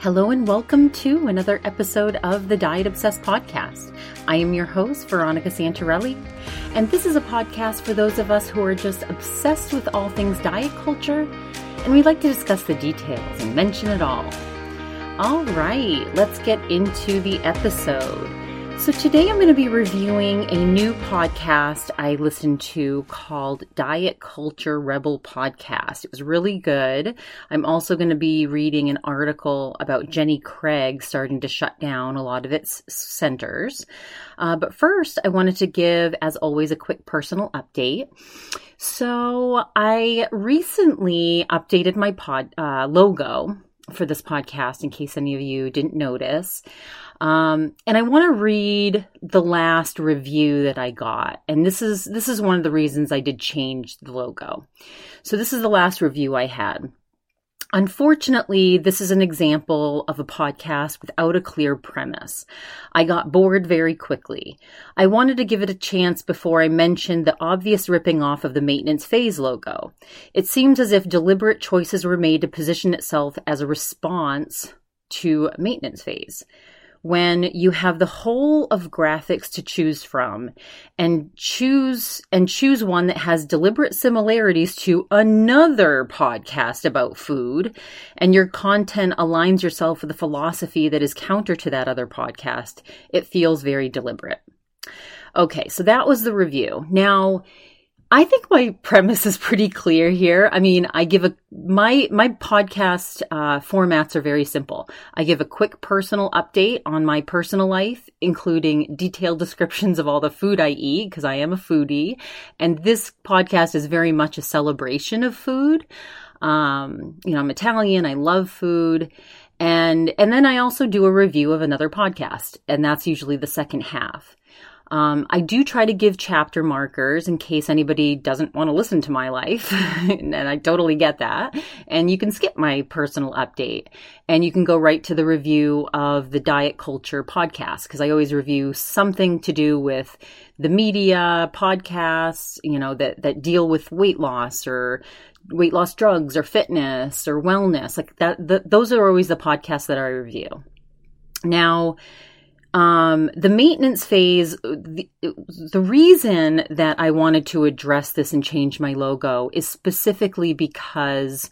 Hello and welcome to another episode of the Diet Obsessed podcast. I am your host, Veronica Santarelli, and this is a podcast for those of us who are just obsessed with all things diet culture, and we like to discuss the details and mention it all. All right, let's get into the episode. So, today I'm going to be reviewing a new podcast I listened to called Diet Culture Rebel Podcast. It was really good. I'm also going to be reading an article about Jenny Craig starting to shut down a lot of its centers. Uh, but first, I wanted to give, as always, a quick personal update. So, I recently updated my pod uh, logo for this podcast in case any of you didn't notice. Um, and I want to read the last review that I got. And this is, this is one of the reasons I did change the logo. So this is the last review I had. Unfortunately, this is an example of a podcast without a clear premise. I got bored very quickly. I wanted to give it a chance before I mentioned the obvious ripping off of the maintenance phase logo. It seems as if deliberate choices were made to position itself as a response to maintenance phase when you have the whole of graphics to choose from and choose and choose one that has deliberate similarities to another podcast about food and your content aligns yourself with a philosophy that is counter to that other podcast it feels very deliberate. Okay so that was the review. Now I think my premise is pretty clear here. I mean, I give a my my podcast uh, formats are very simple. I give a quick personal update on my personal life, including detailed descriptions of all the food I eat because I am a foodie, and this podcast is very much a celebration of food. Um, you know, I'm Italian. I love food. And, and then I also do a review of another podcast, and that's usually the second half. Um, I do try to give chapter markers in case anybody doesn't want to listen to my life. and I totally get that. And you can skip my personal update and you can go right to the review of the diet culture podcast because I always review something to do with the media podcasts, you know, that, that deal with weight loss or weight loss drugs or fitness or wellness. Like that, the, those are always the podcasts that I review. Now, um, the maintenance phase, the, the reason that I wanted to address this and change my logo is specifically because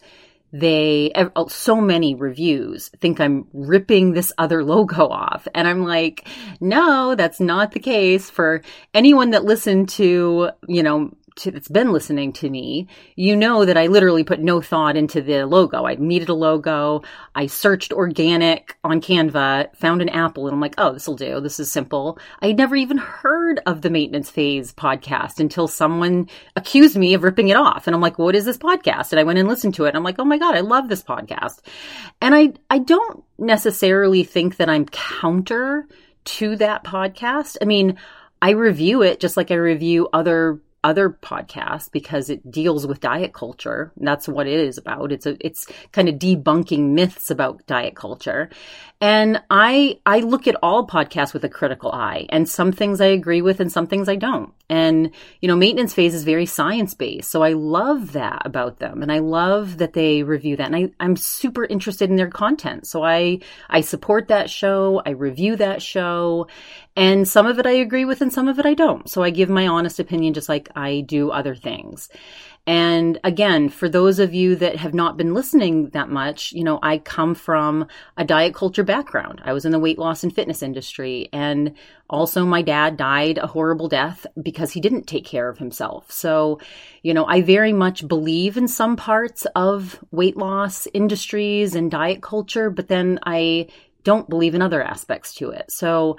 they so many reviews think I'm ripping this other logo off. And I'm like, no, that's not the case for anyone that listened to, you know, to, that's been listening to me, you know that I literally put no thought into the logo. I needed a logo. I searched organic on Canva, found an apple, and I'm like, oh, this will do. This is simple. I had never even heard of the maintenance phase podcast until someone accused me of ripping it off. And I'm like, what is this podcast? And I went and listened to it. I'm like, oh my God, I love this podcast. And I, I don't necessarily think that I'm counter to that podcast. I mean, I review it just like I review other other podcasts because it deals with diet culture. That's what it is about. It's a, it's kind of debunking myths about diet culture. And I, I look at all podcasts with a critical eye and some things I agree with and some things I don't. And, you know, maintenance phase is very science based. So I love that about them. And I love that they review that. And I, I'm super interested in their content. So I, I support that show. I review that show and some of it I agree with and some of it I don't. So I give my honest opinion just like I do other things. And again, for those of you that have not been listening that much, you know, I come from a diet culture background. I was in the weight loss and fitness industry. And also my dad died a horrible death because he didn't take care of himself. So, you know, I very much believe in some parts of weight loss industries and diet culture, but then I don't believe in other aspects to it. So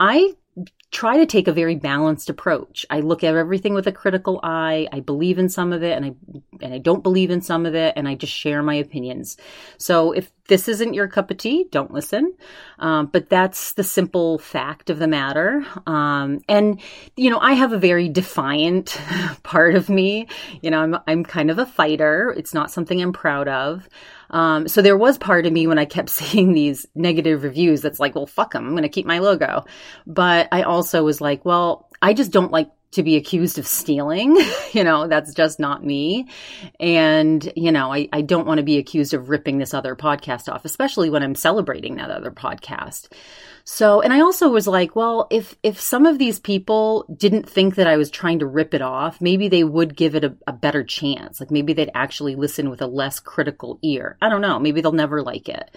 I try to take a very balanced approach. I look at everything with a critical eye. I believe in some of it and I and I don't believe in some of it and I just share my opinions. So if this isn't your cup of tea, don't listen. Um, but that's the simple fact of the matter. Um, and you know, I have a very defiant part of me. You know, I'm I'm kind of a fighter. It's not something I'm proud of. Um, so there was part of me when I kept seeing these negative reviews that's like, well, fuck them. I'm going to keep my logo. But I also was like, well, I just don't like to be accused of stealing. you know, that's just not me. And, you know, I, I don't want to be accused of ripping this other podcast off, especially when I'm celebrating that other podcast. So, and I also was like, well, if, if some of these people didn't think that I was trying to rip it off, maybe they would give it a, a better chance. Like maybe they'd actually listen with a less critical ear. I don't know. Maybe they'll never like it.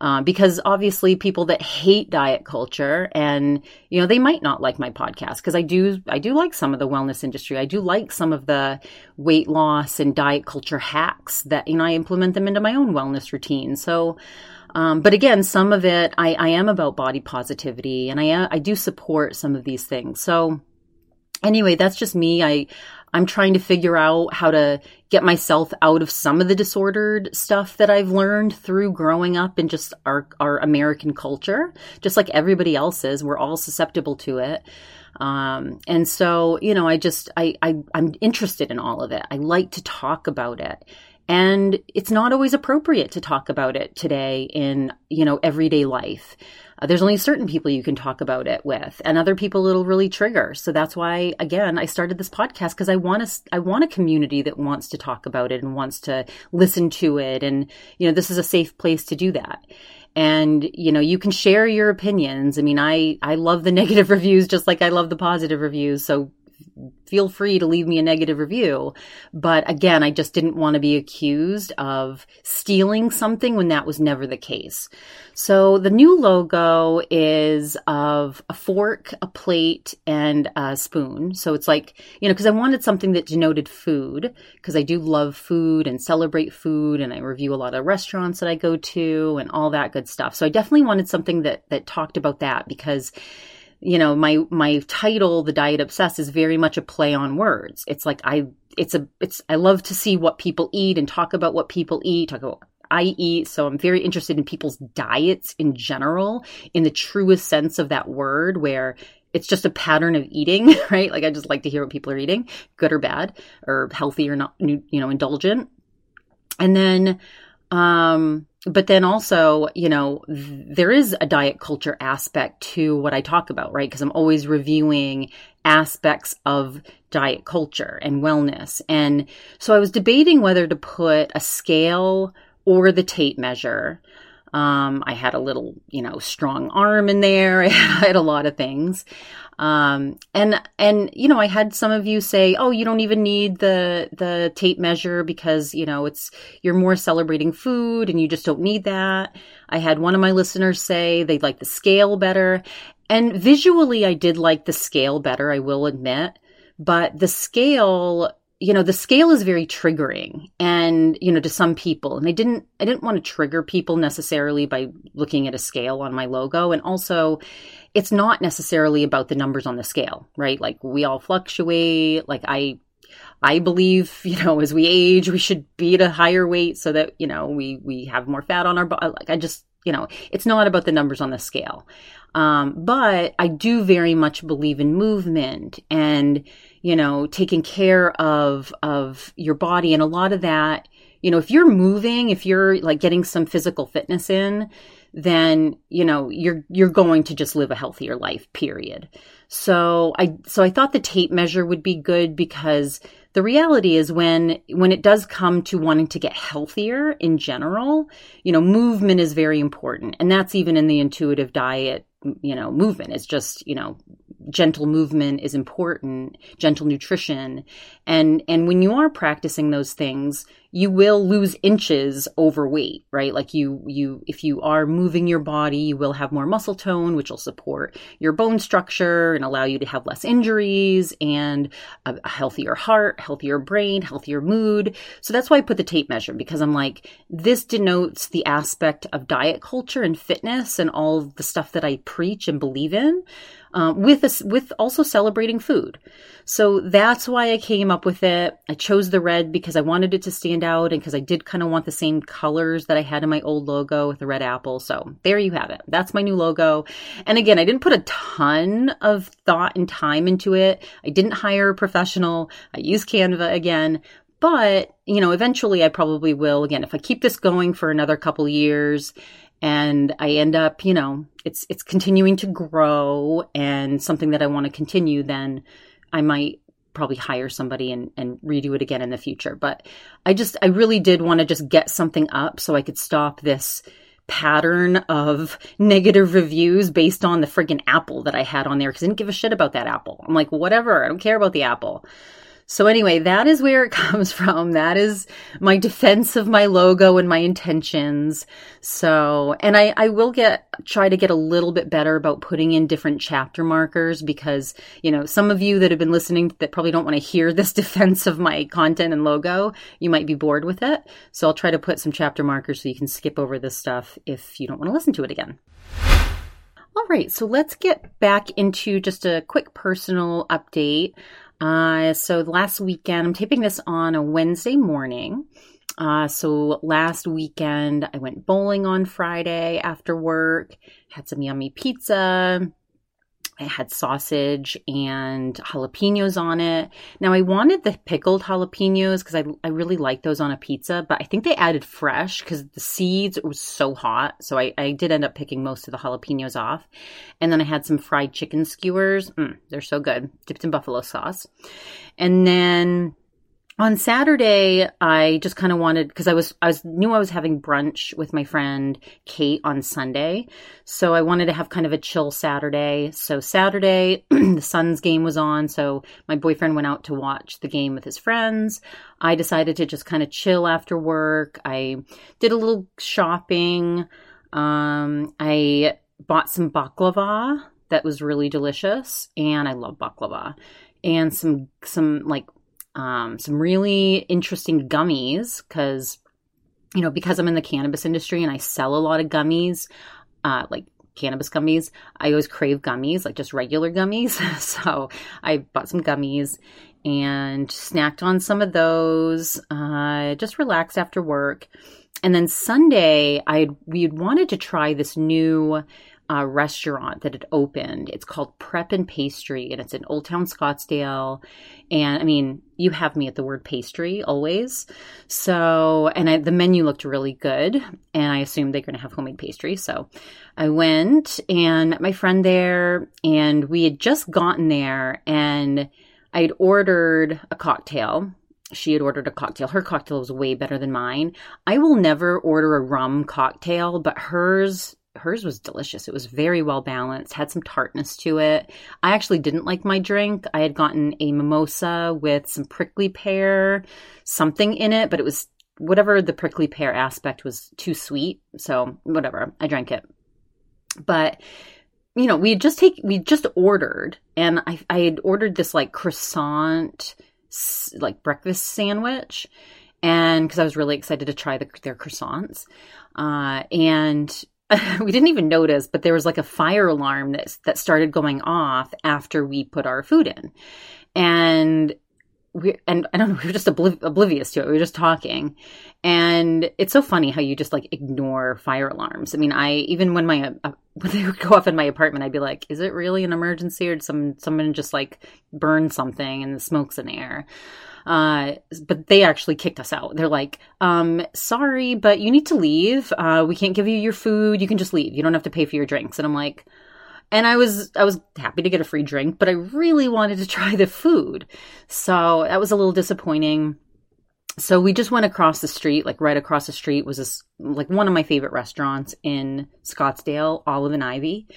Uh, because obviously people that hate diet culture and you know they might not like my podcast because I do I do like some of the wellness industry I do like some of the weight loss and diet culture hacks that you know I implement them into my own wellness routine so um, but again some of it I, I am about body positivity and I I do support some of these things so anyway that's just me I I'm trying to figure out how to get myself out of some of the disordered stuff that I've learned through growing up in just our, our American culture, just like everybody else is. We're all susceptible to it. Um, and so, you know, I just, I, I, I'm interested in all of it. I like to talk about it. And it's not always appropriate to talk about it today in, you know, everyday life. Uh, there's only certain people you can talk about it with and other people it'll really trigger. So that's why, again, I started this podcast because I want to, I want a community that wants to talk about it and wants to listen to it. And, you know, this is a safe place to do that and you know you can share your opinions i mean i i love the negative reviews just like i love the positive reviews so feel free to leave me a negative review. But again, I just didn't want to be accused of stealing something when that was never the case. So the new logo is of a fork, a plate, and a spoon. So it's like, you know, because I wanted something that denoted food, because I do love food and celebrate food, and I review a lot of restaurants that I go to and all that good stuff. So I definitely wanted something that that talked about that because you know, my my title, The Diet Obsessed, is very much a play on words. It's like I it's a it's I love to see what people eat and talk about what people eat, talk about I eat. So I'm very interested in people's diets in general, in the truest sense of that word, where it's just a pattern of eating, right? Like I just like to hear what people are eating, good or bad, or healthy or not, you know, indulgent. And then um, but then also, you know, there is a diet culture aspect to what I talk about, right? Because I'm always reviewing aspects of diet culture and wellness. And so I was debating whether to put a scale or the tape measure. Um, I had a little, you know, strong arm in there. I had a lot of things. Um, and, and, you know, I had some of you say, oh, you don't even need the, the tape measure because, you know, it's, you're more celebrating food and you just don't need that. I had one of my listeners say they like the scale better. And visually, I did like the scale better, I will admit. But the scale you know the scale is very triggering and you know to some people and i didn't i didn't want to trigger people necessarily by looking at a scale on my logo. And also it's not necessarily about the numbers on the scale right? Like we all fluctuate. Like i i believe you know as we age we should be at a higher weight so that you know we we have more fat on our body like i just you know it's not about the numbers on the scale. Um, but i do very much believe in movement and you know, taking care of, of your body. And a lot of that, you know, if you're moving, if you're like getting some physical fitness in, then, you know, you're, you're going to just live a healthier life, period. So I, so I thought the tape measure would be good because the reality is when, when it does come to wanting to get healthier in general, you know, movement is very important. And that's even in the intuitive diet you know movement it's just you know gentle movement is important, gentle nutrition. And, and when you are practicing those things, you will lose inches overweight, right? Like you, you, if you are moving your body, you will have more muscle tone, which will support your bone structure and allow you to have less injuries and a, a healthier heart, healthier brain, healthier mood. So that's why I put the tape measure because I'm like, this denotes the aspect of diet culture and fitness and all the stuff that I preach and believe in um, with a, with also celebrating food. So that's why I came up with it. I chose the red because I wanted it to stand out and because I did kind of want the same colors that I had in my old logo with the red apple. So there you have it. That's my new logo. And again, I didn't put a ton of thought and time into it. I didn't hire a professional. I used Canva again, but you know eventually i probably will again if i keep this going for another couple years and I end up, you know, it's it's continuing to grow and something that I want to continue, then I might probably hire somebody and, and redo it again in the future. But I just, I really did want to just get something up so I could stop this pattern of negative reviews based on the friggin' apple that I had on there because I didn't give a shit about that apple. I'm like, whatever, I don't care about the apple. So anyway, that is where it comes from. That is my defense of my logo and my intentions. So, and I, I will get, try to get a little bit better about putting in different chapter markers because, you know, some of you that have been listening that probably don't want to hear this defense of my content and logo, you might be bored with it. So I'll try to put some chapter markers so you can skip over this stuff if you don't want to listen to it again. All right, so let's get back into just a quick personal update. Uh, so last weekend, I'm taping this on a Wednesday morning. Uh, so last weekend, I went bowling on Friday after work, had some yummy pizza, it had sausage and jalapenos on it. Now I wanted the pickled jalapenos because I, I really like those on a pizza, but I think they added fresh because the seeds was so hot. So I, I did end up picking most of the jalapenos off. And then I had some fried chicken skewers. Mm, they're so good, dipped in buffalo sauce. And then on Saturday, I just kind of wanted because I was I was knew I was having brunch with my friend Kate on Sunday, so I wanted to have kind of a chill Saturday. So Saturday, the Suns game was on, so my boyfriend went out to watch the game with his friends. I decided to just kind of chill after work. I did a little shopping. Um, I bought some baklava that was really delicious, and I love baklava, and some some like um, some really interesting gummies because, you know, because I'm in the cannabis industry and I sell a lot of gummies, uh, like cannabis gummies, I always crave gummies, like just regular gummies. so I bought some gummies and snacked on some of those, uh, just relaxed after work. And then Sunday, I we had wanted to try this new uh, restaurant that had opened. It's called Prep and Pastry, and it's in Old Town Scottsdale. And I mean, you have me at the word pastry always. So, and I, the menu looked really good, and I assumed they're going to have homemade pastry. So, I went and met my friend there, and we had just gotten there, and I had ordered a cocktail she had ordered a cocktail. Her cocktail was way better than mine. I will never order a rum cocktail, but hers hers was delicious. It was very well balanced, had some tartness to it. I actually didn't like my drink. I had gotten a mimosa with some prickly pear, something in it, but it was whatever the prickly pear aspect was too sweet. So, whatever. I drank it. But you know, we had just take we just ordered and I I had ordered this like croissant like breakfast sandwich and because I was really excited to try the, their croissants. Uh, and we didn't even notice, but there was like a fire alarm that that started going off after we put our food in, and we and I don't know, we were just obliv- oblivious to it. We were just talking, and it's so funny how you just like ignore fire alarms. I mean, I even when my uh, when they would go off in my apartment, I'd be like, "Is it really an emergency, or did some someone just like burn something and the smoke's in the air?" Uh, but they actually kicked us out. They're like, um, sorry, but you need to leave. Uh, we can't give you your food. You can just leave. You don't have to pay for your drinks. And I'm like, and I was I was happy to get a free drink, but I really wanted to try the food. So that was a little disappointing. So we just went across the street, like right across the street was this like one of my favorite restaurants in Scottsdale, Olive and Ivy.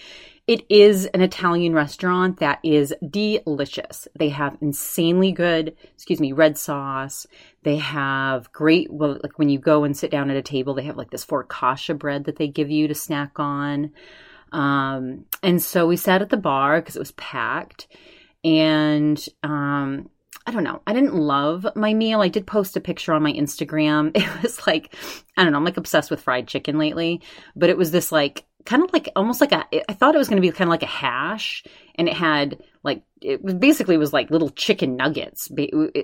It is an Italian restaurant that is delicious. They have insanely good, excuse me, red sauce. They have great, well, like when you go and sit down at a table, they have like this focaccia bread that they give you to snack on. Um, and so we sat at the bar because it was packed. And um, I don't know. I didn't love my meal. I did post a picture on my Instagram. It was like, I don't know, I'm like obsessed with fried chicken lately, but it was this like kind of like almost like a I thought it was going to be kind of like a hash and it had like it was basically was like little chicken nuggets.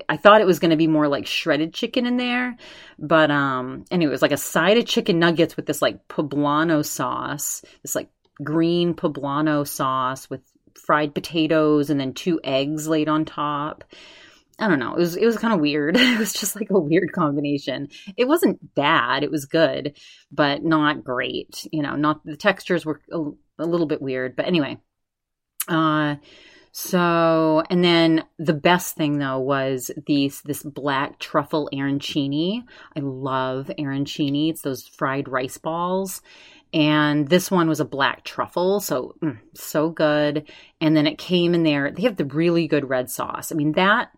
I thought it was going to be more like shredded chicken in there, but um and it was like a side of chicken nuggets with this like poblano sauce, this like green poblano sauce with fried potatoes and then two eggs laid on top. I don't know. It was it was kind of weird. It was just like a weird combination. It wasn't bad. It was good, but not great. You know, not the textures were a, a little bit weird. But anyway, uh, So, and then the best thing though was these this black truffle arancini. I love arancini. It's those fried rice balls. And this one was a black truffle, so mm, so good. And then it came in there. They have the really good red sauce. I mean, that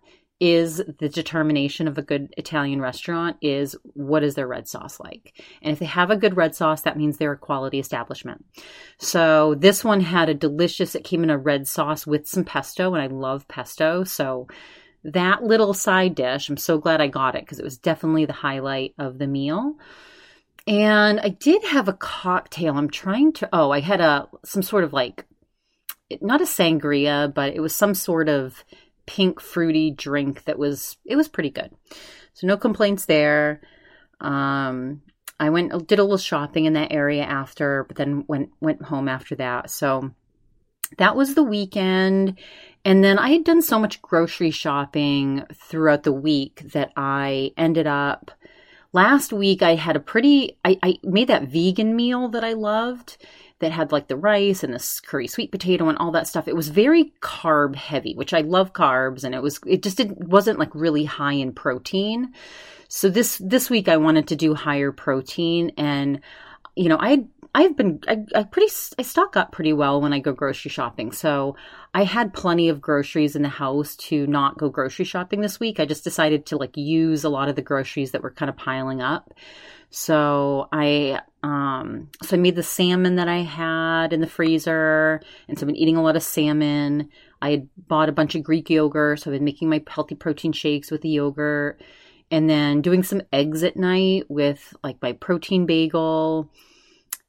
is the determination of a good Italian restaurant is what is their red sauce like? And if they have a good red sauce, that means they're a quality establishment. So this one had a delicious, it came in a red sauce with some pesto, and I love pesto. So that little side dish, I'm so glad I got it because it was definitely the highlight of the meal. And I did have a cocktail. I'm trying to, oh, I had a, some sort of like, not a sangria, but it was some sort of, pink fruity drink that was it was pretty good. So no complaints there. Um, I went did a little shopping in that area after, but then went went home after that. So that was the weekend. And then I had done so much grocery shopping throughout the week that I ended up last week I had a pretty I, I made that vegan meal that I loved that had like the rice and the curry sweet potato and all that stuff. It was very carb heavy, which I love carbs, and it was it just didn't wasn't like really high in protein. So this this week I wanted to do higher protein, and you know I I've been I, I pretty I stock up pretty well when I go grocery shopping. So I had plenty of groceries in the house to not go grocery shopping this week. I just decided to like use a lot of the groceries that were kind of piling up. So I um so I made the salmon that I had in the freezer and so I've been eating a lot of salmon. I had bought a bunch of Greek yogurt, so I've been making my healthy protein shakes with the yogurt and then doing some eggs at night with like my protein bagel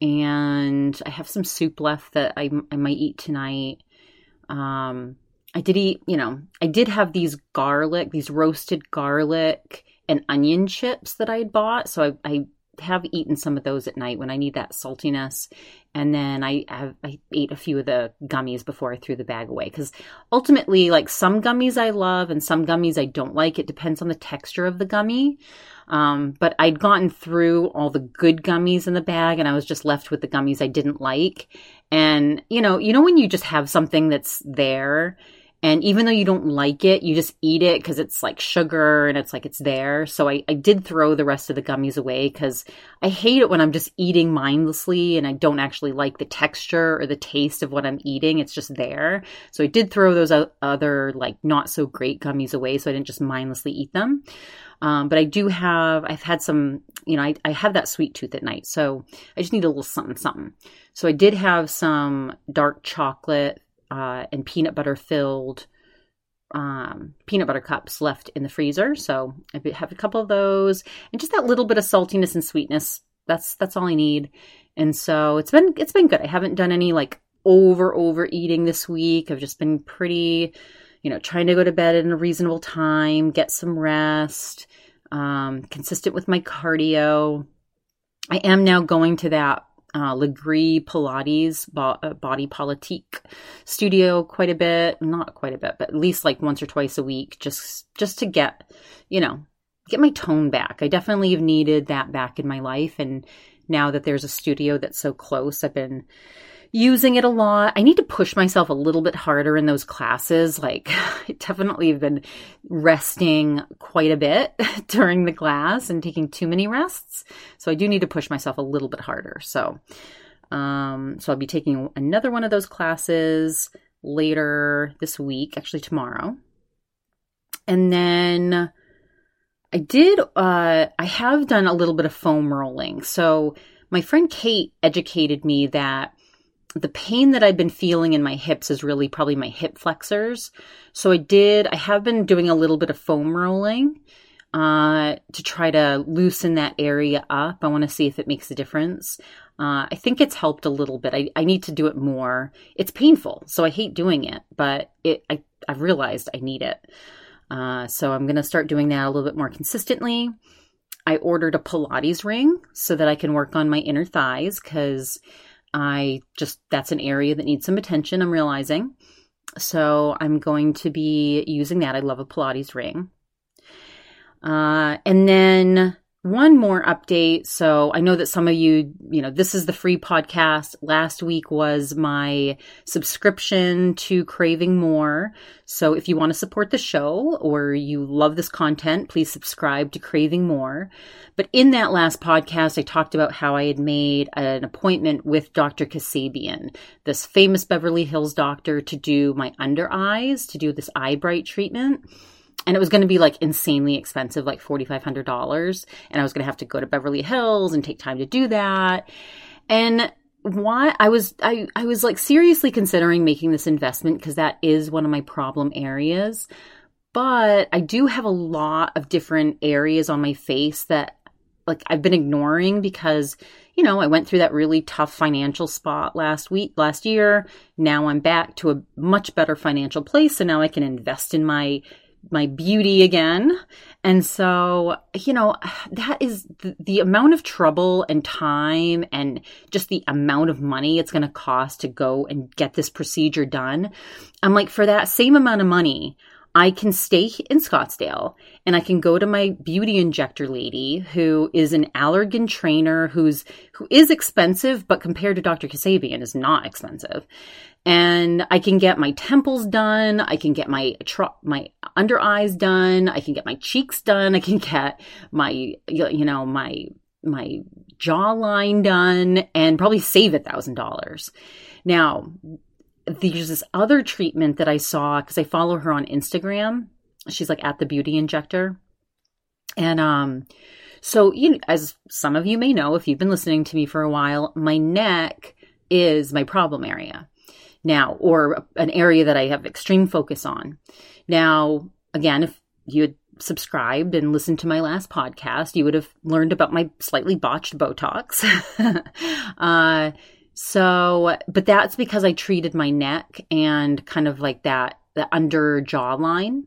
and I have some soup left that I, I might eat tonight. Um, I did eat, you know, I did have these garlic, these roasted garlic and onion chips that I had bought. So I, I have eaten some of those at night when I need that saltiness. And then I have, I ate a few of the gummies before I threw the bag away. Cause ultimately, like some gummies I love and some gummies I don't like. It depends on the texture of the gummy. Um, but I'd gotten through all the good gummies in the bag and I was just left with the gummies I didn't like. And, you know, you know, when you just have something that's there and even though you don't like it, you just eat it because it's like sugar and it's like it's there. So I, I did throw the rest of the gummies away because I hate it when I'm just eating mindlessly and I don't actually like the texture or the taste of what I'm eating. It's just there. So I did throw those other like not so great gummies away so I didn't just mindlessly eat them. Um, but I do have, I've had some, you know, I, I have that sweet tooth at night. So I just need a little something, something. So I did have some dark chocolate uh, and peanut butter filled um, peanut butter cups left in the freezer. So I have a couple of those and just that little bit of saltiness and sweetness. That's that's all I need. And so it's been it's been good. I haven't done any like over overeating this week. I've just been pretty, you know, trying to go to bed at a reasonable time, get some rest, um, consistent with my cardio. I am now going to that uh, Lagree Pilates bo- uh, Body Politique studio quite a bit, not quite a bit, but at least like once or twice a week, just just to get, you know, get my tone back. I definitely have needed that back in my life, and now that there's a studio that's so close, I've been using it a lot. I need to push myself a little bit harder in those classes. Like, I definitely have been resting quite a bit during the class and taking too many rests. So I do need to push myself a little bit harder. So, um, so I'll be taking another one of those classes later this week, actually tomorrow. And then I did, uh, I have done a little bit of foam rolling. So my friend Kate educated me that the pain that I've been feeling in my hips is really probably my hip flexors. So I did, I have been doing a little bit of foam rolling uh, to try to loosen that area up. I want to see if it makes a difference. Uh, I think it's helped a little bit. I, I need to do it more. It's painful, so I hate doing it, but it I, I've realized I need it. Uh, so I'm going to start doing that a little bit more consistently. I ordered a Pilates ring so that I can work on my inner thighs because I just, that's an area that needs some attention, I'm realizing. So I'm going to be using that. I love a Pilates ring. Uh, and then one more update. So I know that some of you, you know, this is the free podcast. Last week was my subscription to Craving More. So if you want to support the show or you love this content, please subscribe to Craving More. But in that last podcast, I talked about how I had made an appointment with Dr. Kasabian, this famous Beverly Hills doctor to do my under eyes, to do this eye bright treatment and it was going to be like insanely expensive, like $4,500. And I was going to have to go to Beverly Hills and take time to do that. And why I was, I, I was like seriously considering making this investment because that is one of my problem areas. But I do have a lot of different areas on my face that like I've been ignoring because, you know, I went through that really tough financial spot last week, last year. Now I'm back to a much better financial place. So now I can invest in my my beauty again. And so, you know, that is the, the amount of trouble and time and just the amount of money it's going to cost to go and get this procedure done. I'm like, for that same amount of money, I can stay in Scottsdale and I can go to my beauty injector lady who is an Allergan trainer who's who is expensive but compared to Dr. Kasabian is not expensive and I can get my temples done. I can get my my under eyes done. I can get my cheeks done. I can get my you know my my jawline done, and probably save a thousand dollars. Now, there's this other treatment that I saw because I follow her on Instagram. She's like at the beauty injector, and um. So, you know, as some of you may know, if you've been listening to me for a while, my neck is my problem area now, or an area that I have extreme focus on. Now, again, if you had subscribed and listened to my last podcast, you would have learned about my slightly botched Botox. uh, so, but that's because I treated my neck and kind of like that, the under jawline.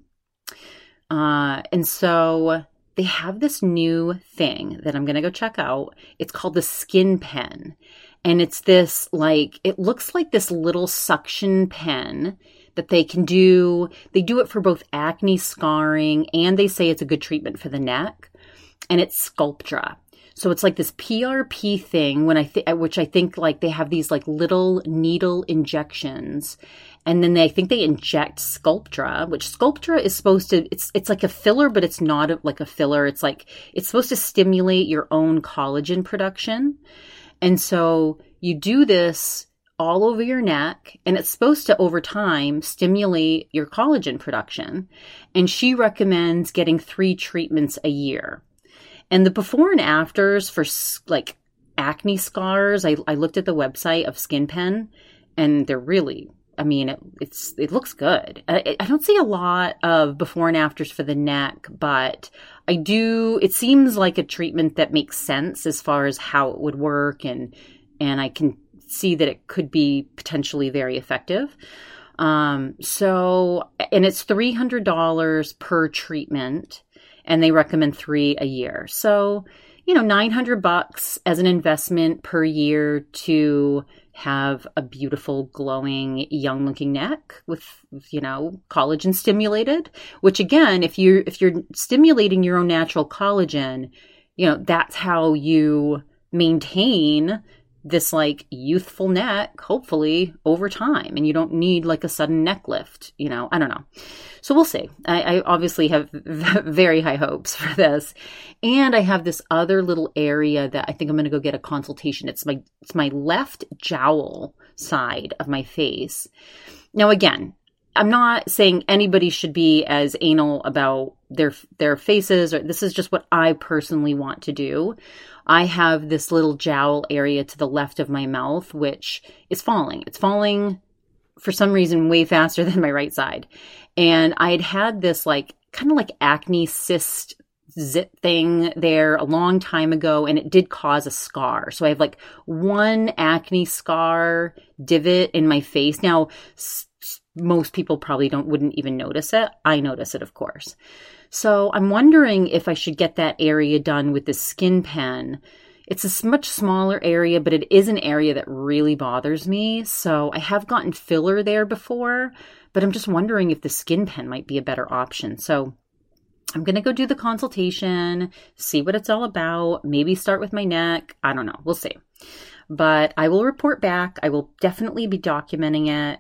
Uh, and so they have this new thing that I'm going to go check out. It's called the skin pen and it's this like it looks like this little suction pen that they can do they do it for both acne scarring and they say it's a good treatment for the neck and it's sculptra so it's like this PRP thing when I think which I think like they have these like little needle injections and then they I think they inject Sculptra, which Sculptra is supposed to it's it's like a filler but it's not a, like a filler. It's like it's supposed to stimulate your own collagen production. And so you do this all over your neck, and it's supposed to, over time, stimulate your collagen production. And she recommends getting three treatments a year. And the before and afters for like acne scars, I, I looked at the website of SkinPen, and they're really I mean, it, it's it looks good. I, I, don't see a lot of before and afters for the neck, but I do. It seems like a treatment that makes sense as far as how it would work, and and I can see that it could be potentially very effective. Um, so, and it's three hundred dollars per treatment, and they recommend three a year. So, you know, nine hundred bucks as an investment per year to have a beautiful, glowing, young looking neck with, you know, collagen stimulated, which again, if you if you're stimulating your own natural collagen, you know, that's how you maintain this like youthful neck, hopefully over time, and you don't need like a sudden neck lift. You know, I don't know. So we'll see. I, I obviously have very high hopes for this, and I have this other little area that I think I'm going to go get a consultation. It's my it's my left jowl side of my face. Now, again, I'm not saying anybody should be as anal about their their faces or this is just what I personally want to do. I have this little jowl area to the left of my mouth which is falling. It's falling for some reason way faster than my right side. And I had had this like kind of like acne cyst zit thing there a long time ago and it did cause a scar. So I have like one acne scar divot in my face. Now most people probably don't wouldn't even notice it. I notice it, of course. So I'm wondering if I should get that area done with the skin pen. It's a much smaller area, but it is an area that really bothers me. So I have gotten filler there before, but I'm just wondering if the skin pen might be a better option. So I'm going to go do the consultation, see what it's all about, maybe start with my neck. I don't know. We'll see. But I will report back. I will definitely be documenting it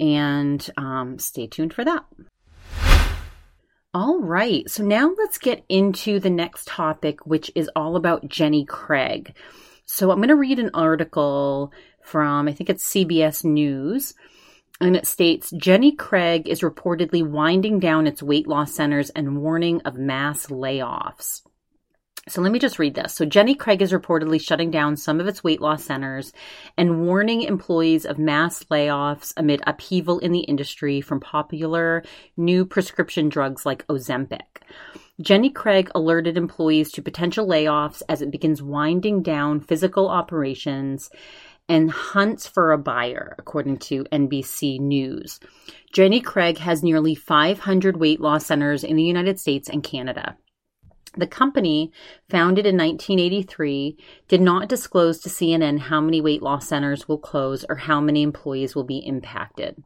and um, stay tuned for that. All right. So now let's get into the next topic, which is all about Jenny Craig. So I'm going to read an article from, I think it's CBS News and it states Jenny Craig is reportedly winding down its weight loss centers and warning of mass layoffs. So let me just read this. So Jenny Craig is reportedly shutting down some of its weight loss centers and warning employees of mass layoffs amid upheaval in the industry from popular new prescription drugs like Ozempic. Jenny Craig alerted employees to potential layoffs as it begins winding down physical operations and hunts for a buyer, according to NBC News. Jenny Craig has nearly 500 weight loss centers in the United States and Canada. The company, founded in 1983, did not disclose to CNN how many weight loss centers will close or how many employees will be impacted.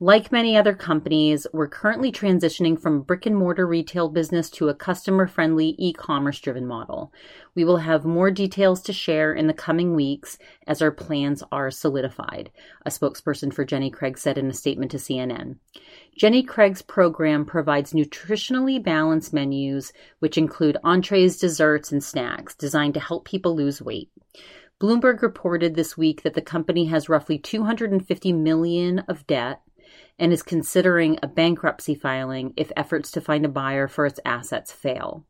Like many other companies, we're currently transitioning from brick and mortar retail business to a customer friendly e commerce driven model. We will have more details to share in the coming weeks as our plans are solidified, a spokesperson for Jenny Craig said in a statement to CNN. Jenny Craig's program provides nutritionally balanced menus, which include entrees, desserts, and snacks designed to help people lose weight. Bloomberg reported this week that the company has roughly 250 million of debt and is considering a bankruptcy filing if efforts to find a buyer for its assets fail.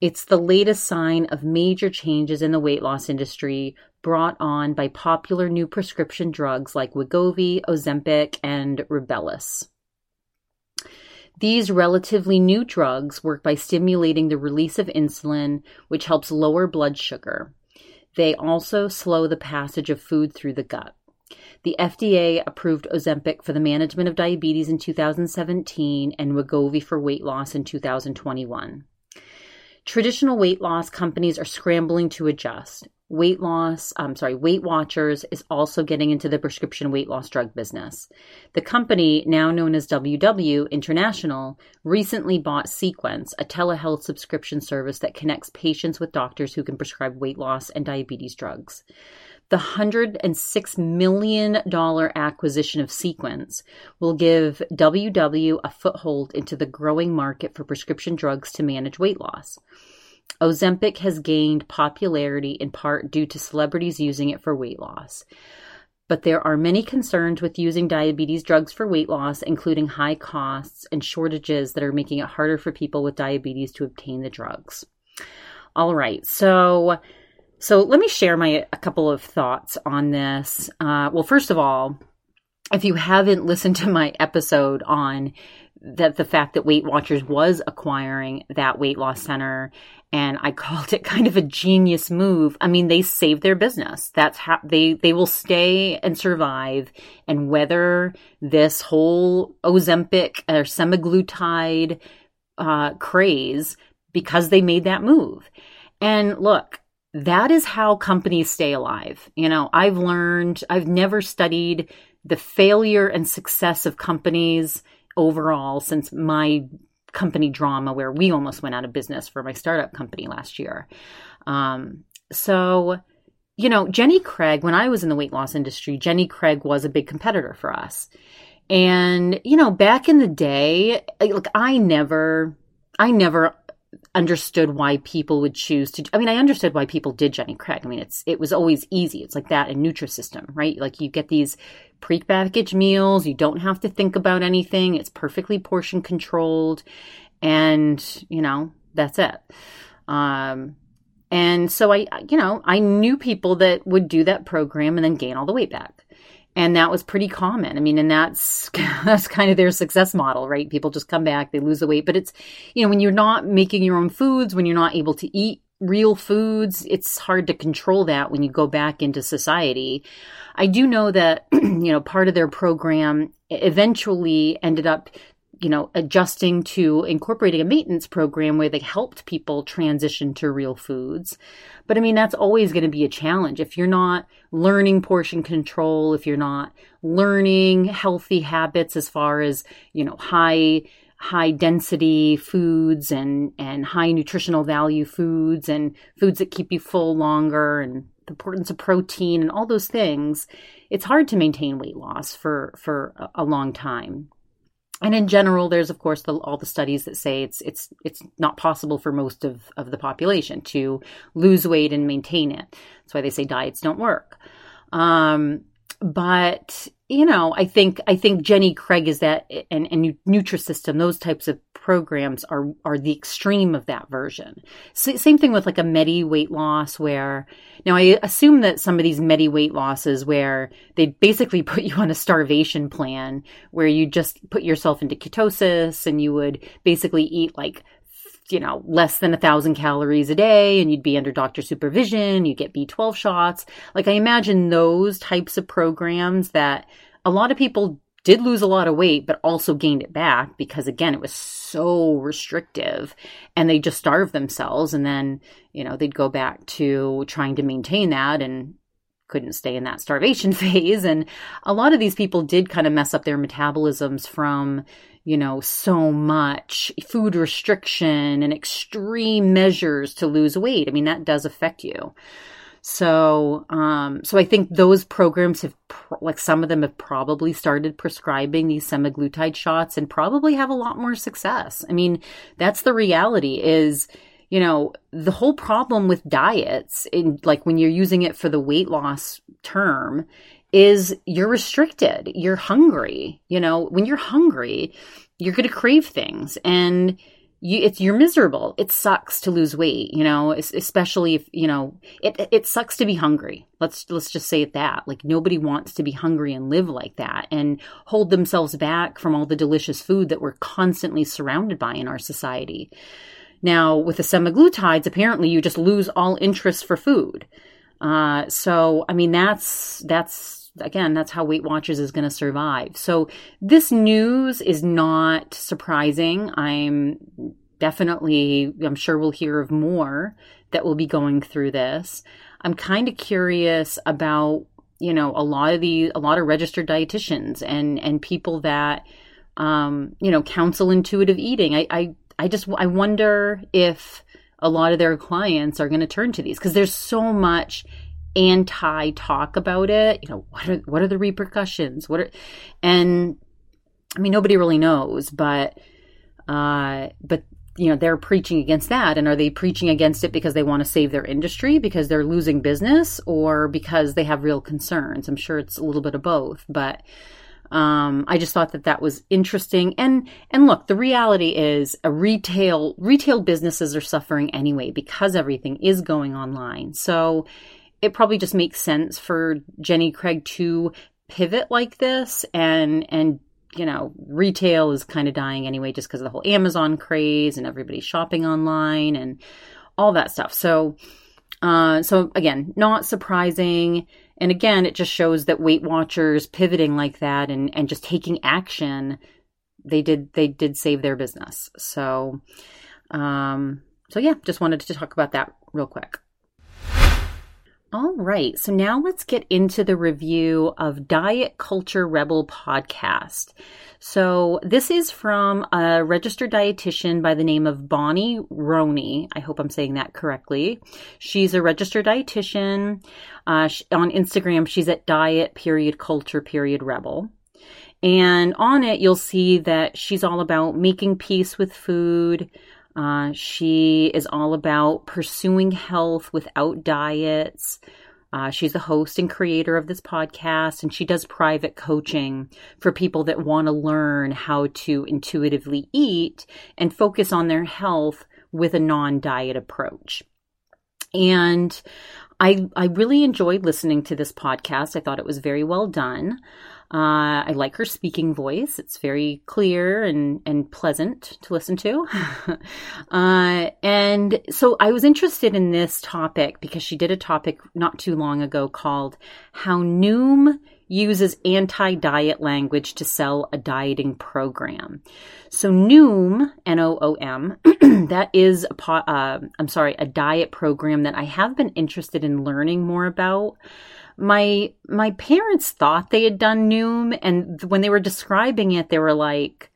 It's the latest sign of major changes in the weight loss industry brought on by popular new prescription drugs like Wegovy, Ozempic, and Rybelsus. These relatively new drugs work by stimulating the release of insulin, which helps lower blood sugar. They also slow the passage of food through the gut. The FDA approved Ozempic for the management of diabetes in 2017 and Wegovy for weight loss in 2021. Traditional weight loss companies are scrambling to adjust. Weight loss, I'm sorry, Weight Watchers is also getting into the prescription weight loss drug business. The company, now known as WW International, recently bought Sequence, a telehealth subscription service that connects patients with doctors who can prescribe weight loss and diabetes drugs. The $106 million acquisition of Sequence will give WW a foothold into the growing market for prescription drugs to manage weight loss. Ozempic has gained popularity in part due to celebrities using it for weight loss. But there are many concerns with using diabetes drugs for weight loss, including high costs and shortages that are making it harder for people with diabetes to obtain the drugs. All right, so so let me share my a couple of thoughts on this. Uh, well, first of all, if you haven't listened to my episode on that the fact that Weight Watchers was acquiring that weight loss center and I called it kind of a genius move. I mean, they saved their business. That's how they, they will stay and survive and weather this whole Ozempic or semaglutide uh, craze because they made that move. And look, that is how companies stay alive. You know, I've learned, I've never studied the failure and success of companies overall since my company drama where we almost went out of business for my startup company last year. Um, so, you know, Jenny Craig, when I was in the weight loss industry, Jenny Craig was a big competitor for us. And, you know, back in the day, like I never, I never understood why people would choose to. I mean, I understood why people did Jenny Craig. I mean, it's it was always easy. It's like that in Nutrisystem, right? Like you get these prepackaged meals. You don't have to think about anything. It's perfectly portion controlled, and you know that's it. Um, and so I, you know, I knew people that would do that program and then gain all the weight back and that was pretty common. I mean, and that's that's kind of their success model, right? People just come back, they lose the weight, but it's you know when you're not making your own foods, when you're not able to eat real foods, it's hard to control that when you go back into society. I do know that you know part of their program eventually ended up you know, adjusting to incorporating a maintenance program where they helped people transition to real foods. But I mean, that's always going to be a challenge. If you're not learning portion control, if you're not learning healthy habits as far as, you know, high, high density foods and, and high nutritional value foods and foods that keep you full longer and the importance of protein and all those things, it's hard to maintain weight loss for, for a long time. And in general, there's of course the, all the studies that say it's it's it's not possible for most of, of the population to lose weight and maintain it. That's why they say diets don't work. Um, but you know, I think I think Jenny Craig is that, and and Nutrisystem, those types of programs are are the extreme of that version. So, same thing with like a Medi weight loss, where now I assume that some of these Medi weight losses, where they basically put you on a starvation plan, where you just put yourself into ketosis, and you would basically eat like you know, less than a thousand calories a day and you'd be under doctor supervision, you get B12 shots. Like I imagine those types of programs that a lot of people did lose a lot of weight, but also gained it back because again, it was so restrictive and they just starved themselves. And then, you know, they'd go back to trying to maintain that and couldn't stay in that starvation phase. And a lot of these people did kind of mess up their metabolisms from, you know, so much food restriction and extreme measures to lose weight. I mean, that does affect you. So, um, so I think those programs have, like some of them have probably started prescribing these semaglutide shots and probably have a lot more success. I mean, that's the reality is, you know, the whole problem with diets in like when you're using it for the weight loss term is you're restricted. You're hungry. You know, when you're hungry, you're going to crave things and you, it's, you're miserable. It sucks to lose weight, you know, especially if, you know, it, it sucks to be hungry. Let's, let's just say it that. Like nobody wants to be hungry and live like that and hold themselves back from all the delicious food that we're constantly surrounded by in our society. Now, with the semaglutides, apparently you just lose all interest for food. Uh, so, I mean, that's, that's, again, that's how Weight Watchers is going to survive. So this news is not surprising. I'm definitely, I'm sure we'll hear of more that will be going through this. I'm kind of curious about, you know, a lot of the, a lot of registered dietitians and, and people that, um, you know, counsel intuitive eating. I, I, I just, I wonder if a lot of their clients are going to turn to these because there's so much anti talk about it. You know, what are what are the repercussions? What are and I mean nobody really knows, but uh but you know they're preaching against that and are they preaching against it because they want to save their industry because they're losing business or because they have real concerns i'm sure it's a little bit of both but um, I just thought that that was interesting. And and look, the reality is, a retail retail businesses are suffering anyway because everything is going online. So it probably just makes sense for Jenny Craig to pivot like this and and you know retail is kind of dying anyway just because of the whole Amazon craze and everybody shopping online and all that stuff. So uh, so again, not surprising. And again, it just shows that Weight Watchers pivoting like that and, and just taking action, they did they did save their business. So um, so yeah, just wanted to talk about that real quick. All right, so now let's get into the review of Diet Culture Rebel podcast. So this is from a registered dietitian by the name of Bonnie Roney. I hope I'm saying that correctly. She's a registered dietitian. Uh, she, on Instagram, she's at Diet Period Culture Period Rebel. And on it, you'll see that she's all about making peace with food, uh, she is all about pursuing health without diets. Uh, she's the host and creator of this podcast, and she does private coaching for people that want to learn how to intuitively eat and focus on their health with a non diet approach. And I, I really enjoyed listening to this podcast. I thought it was very well done. Uh, I like her speaking voice. It's very clear and, and pleasant to listen to. uh, and so I was interested in this topic because she did a topic not too long ago called How Noom uses anti diet language to sell a dieting program. So, Noom, N O O M, that is a, po- uh, I'm sorry, a diet program that I have been interested in learning more about my my parents thought they had done Noom, and when they were describing it, they were like,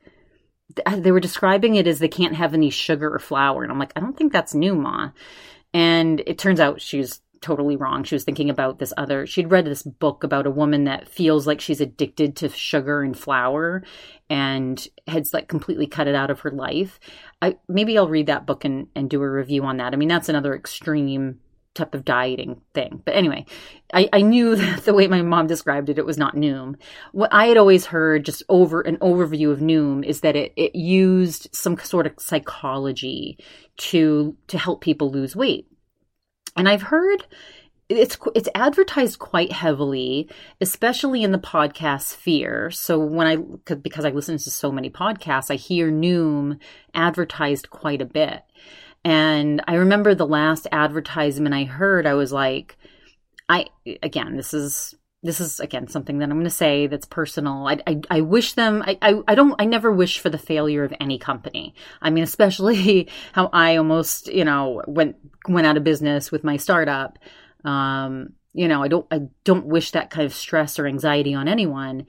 they were describing it as they can't have any sugar or flour. And I'm like, I don't think that's Noom, Ma. And it turns out she's totally wrong. She was thinking about this other, she'd read this book about a woman that feels like she's addicted to sugar and flour and has like completely cut it out of her life. I, maybe I'll read that book and, and do a review on that. I mean, that's another extreme type of dieting thing. But anyway, I, I knew that the way my mom described it, it was not Noom. What I had always heard just over an overview of Noom is that it, it used some sort of psychology to, to help people lose weight. And I've heard it's it's advertised quite heavily, especially in the podcast sphere. So when I because I listen to so many podcasts, I hear Noom advertised quite a bit. And I remember the last advertisement I heard, I was like, I, again, this is, this is again something that I'm going to say that's personal. I, I, I wish them, I, I, I, don't, I never wish for the failure of any company. I mean, especially how I almost, you know, went, went out of business with my startup. Um, you know, I don't, I don't wish that kind of stress or anxiety on anyone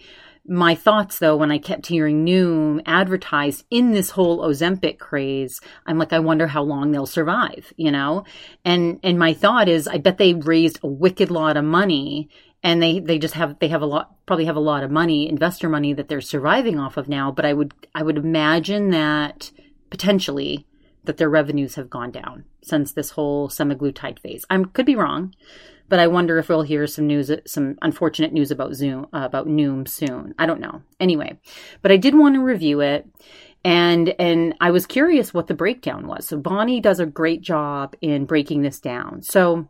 my thoughts though when i kept hearing noom advertised in this whole ozempic craze i'm like i wonder how long they'll survive you know? And and my thought is i bet they raised a wicked lot of money and they they just have they have a lot probably have a lot of money investor money that they're surviving off of now but i would i would imagine that potentially that their revenues have gone down since this whole semaglutide phase. I could be wrong but I wonder if we'll hear some news, some unfortunate news about Zoom, uh, about Noom soon. I don't know. Anyway, but I did want to review it, and and I was curious what the breakdown was. So Bonnie does a great job in breaking this down. So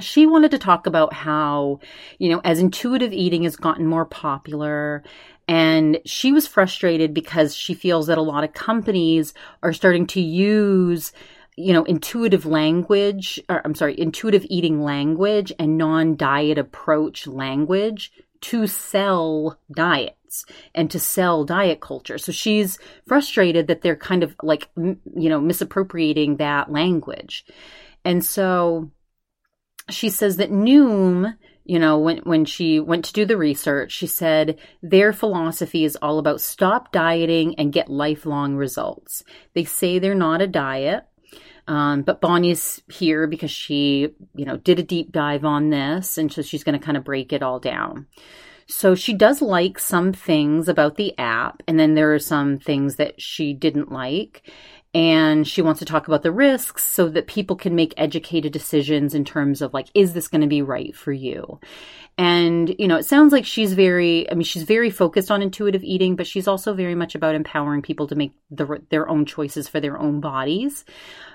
she wanted to talk about how, you know, as intuitive eating has gotten more popular, and she was frustrated because she feels that a lot of companies are starting to use you know, intuitive language, or I'm sorry, intuitive eating language and non diet approach language to sell diets and to sell diet culture. So she's frustrated that they're kind of like, you know, misappropriating that language. And so she says that Noom, you know, when, when she went to do the research, she said their philosophy is all about stop dieting and get lifelong results. They say they're not a diet. Um, but Bonnie's here because she, you know, did a deep dive on this, and so she's going to kind of break it all down. So she does like some things about the app, and then there are some things that she didn't like. And she wants to talk about the risks so that people can make educated decisions in terms of like, is this going to be right for you? And, you know, it sounds like she's very, I mean, she's very focused on intuitive eating, but she's also very much about empowering people to make the, their own choices for their own bodies.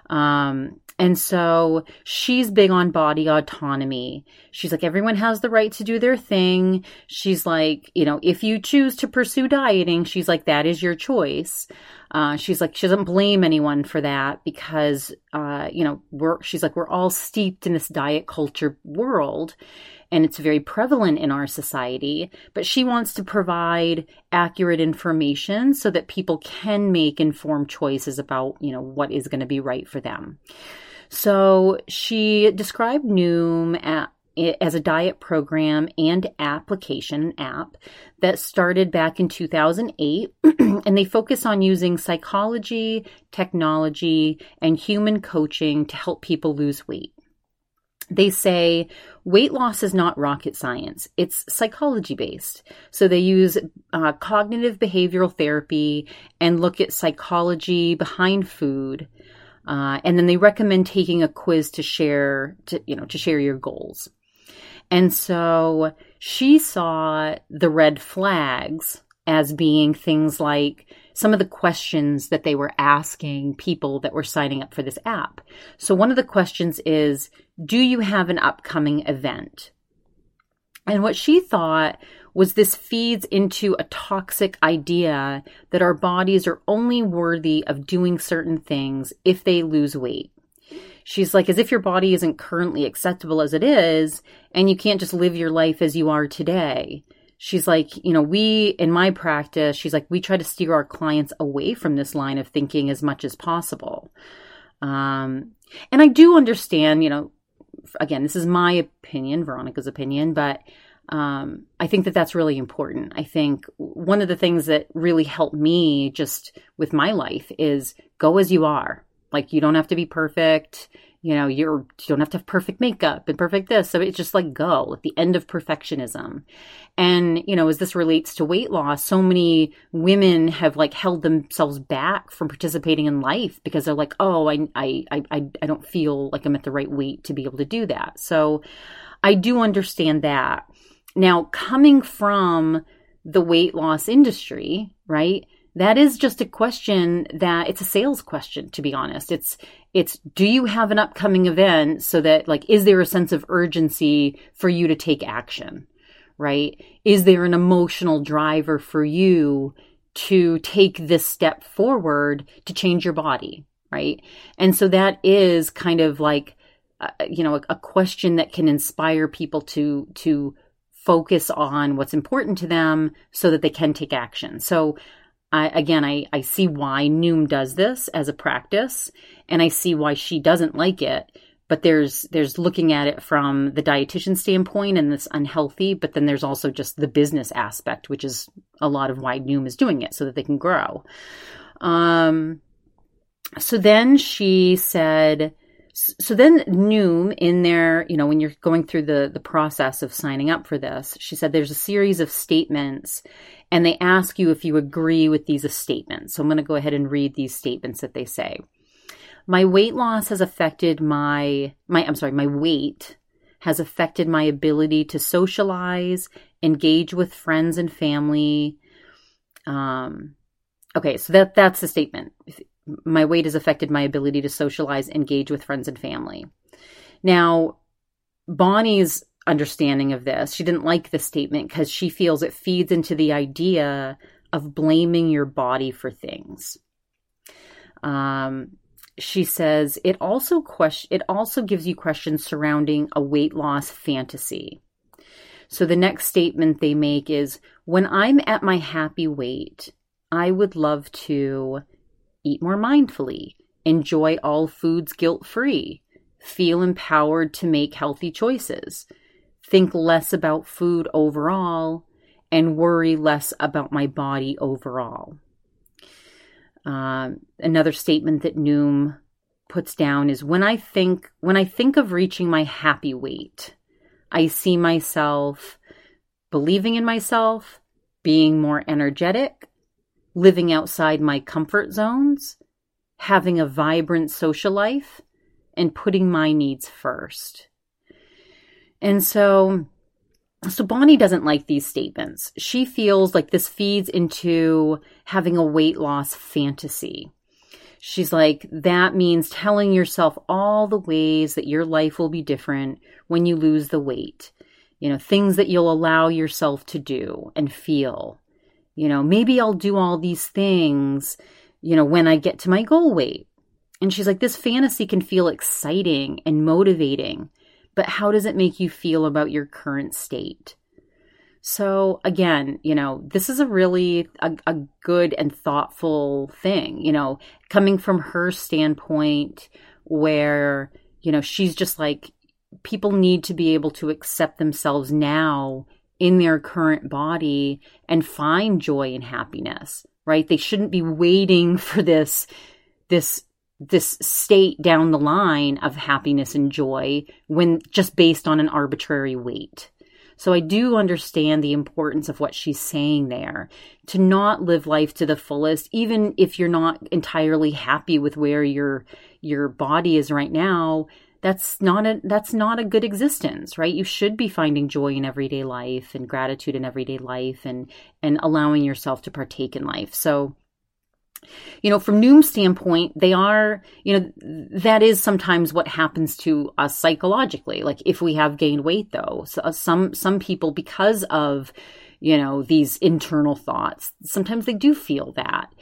Um, and so she's big on body autonomy. She's like, everyone has the right to do their thing. She's like, you know, if you choose to pursue dieting, she's like, that is your choice. Uh, she's like, she doesn't blame anyone for that because, uh, you know, we're, she's like, we're all steeped in this diet culture world and it's very prevalent in our society. But she wants to provide accurate information so that people can make informed choices about, you know, what is going to be right for them. So she described Noom as a diet program and application app that started back in 2008 and they focus on using psychology, technology, and human coaching to help people lose weight they say weight loss is not rocket science, it's psychology based. So they use uh, cognitive behavioral therapy and look at psychology behind food. Uh, and then they recommend taking a quiz to share to you know to share your goals and so she saw the red flags as being things like some of the questions that they were asking people that were signing up for this app. So one of the questions is, do you have an upcoming event? And what she thought was this feeds into a toxic idea that our bodies are only worthy of doing certain things if they lose weight. She's like, as if your body isn't currently acceptable as it is, and you can't just live your life as you are today she's like, you know, we, in my practice, she's like, we try to steer our clients away from this line of thinking as much as possible. Um, and I do understand, you know, again, this is my opinion, Veronica's opinion, but um, I think that that's really important. I think one of the things that really helped me just with my life is go as you are. Like you don't have to be perfect. You know, you're you don't have to have perfect makeup and perfect this. So it's just like go at the end of perfectionism. And, you know, as this relates to weight loss, so many women have like held themselves back from participating in life because they're like, oh, I I I I don't feel like I'm at the right weight to be able to do that. So I do understand that. Now, coming from the weight loss industry, right? That is just a question that it's a sales question, to be honest. It's, it's, do you have an upcoming event so that like, is there a sense of urgency for you to take action? Right? Is there an emotional driver for you to take this step forward to change your body? Right? And so that is kind of like, uh, you know, a, a question that can inspire people to, to focus on what's important to them so that they can take action. So, I, again, I, I see why Noom does this as a practice, and I see why she doesn't like it. But there's there's looking at it from the dietitian standpoint, and this unhealthy. But then there's also just the business aspect, which is a lot of why Noom is doing it so that they can grow. Um, so then she said, so then Noom in there, you know, when you're going through the the process of signing up for this, she said there's a series of statements and they ask you if you agree with these statements. So I'm going to go ahead and read these statements that they say. My weight loss has affected my my I'm sorry, my weight has affected my ability to socialize, engage with friends and family. Um okay, so that that's the statement my weight has affected my ability to socialize, engage with friends and family. Now, Bonnie's understanding of this, she didn't like this statement because she feels it feeds into the idea of blaming your body for things. Um, she says it also question it also gives you questions surrounding a weight loss fantasy. So the next statement they make is when I'm at my happy weight, I would love to eat more mindfully, enjoy all foods guilt free, feel empowered to make healthy choices, think less about food overall, and worry less about my body overall. Uh, another statement that Noom puts down is when I think when I think of reaching my happy weight, I see myself believing in myself, being more energetic, living outside my comfort zones, having a vibrant social life, and putting my needs first. And so, so Bonnie doesn't like these statements. She feels like this feeds into having a weight loss fantasy. She's like, that means telling yourself all the ways that your life will be different when you lose the weight. You know, things that you'll allow yourself to do and feel you know, maybe I'll do all these things, you know, when I get to my goal weight. And she's like, this fantasy can feel exciting and motivating, but how does it make you feel about your current state? So again, you know, this is a really a, a, good and thoughtful thing, you know, coming from her standpoint where, you know, she's just like people need to be able to accept themselves now in their current body and find joy and happiness, right? They shouldn't be waiting for this, this, this state down the line of happiness and joy when just based on an arbitrary weight. So I do understand the importance of what she's saying there. To not live life to the fullest, even if you're not entirely happy with where your, your body is right now that's not a that's not a good existence right? You should be finding joy in everyday life and gratitude in everyday life and and allowing yourself to partake in life. So you know from noom's standpoint they are you know that is sometimes what happens to us psychologically. Like if we have gained weight though so uh, some some people because of you know these internal thoughts sometimes they do feel that.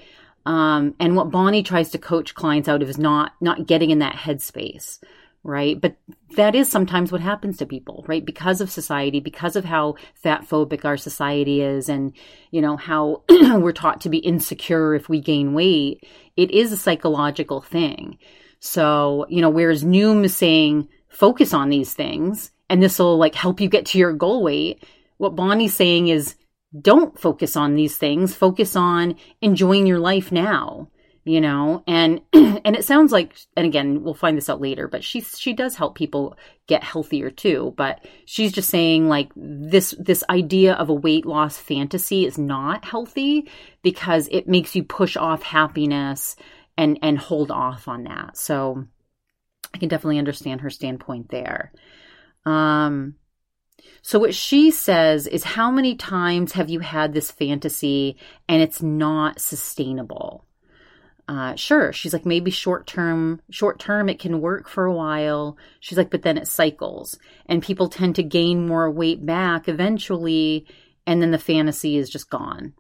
Um, and what bonnie tries to coach clients out of is not not getting in that headspace right? But that is sometimes what happens to people, right? Because of society, because of how fat phobic our society is, and, you know, how we're taught to be insecure if we gain weight, it is a psychological thing. So, you know, whereas Noom is saying, focus on these things, and this will like help you get to your goal weight. what Bonnie's saying is don't focus on these things, focus on enjoying your life now you know? And and it sounds like and again we'll find this out later but she she does help people get healthier too but she's just saying like this this idea of a weight loss fantasy is not healthy because it makes you push off happiness and and hold off on that. So i can definitely understand her standpoint there. Um so what she says is how many times have you had this fantasy and it's not sustainable uh, sure. She's like, maybe short term, short term, it can work for a while. She's like, but then it cycles and people tend to gain more weight back eventually. And then the fantasy is just gone.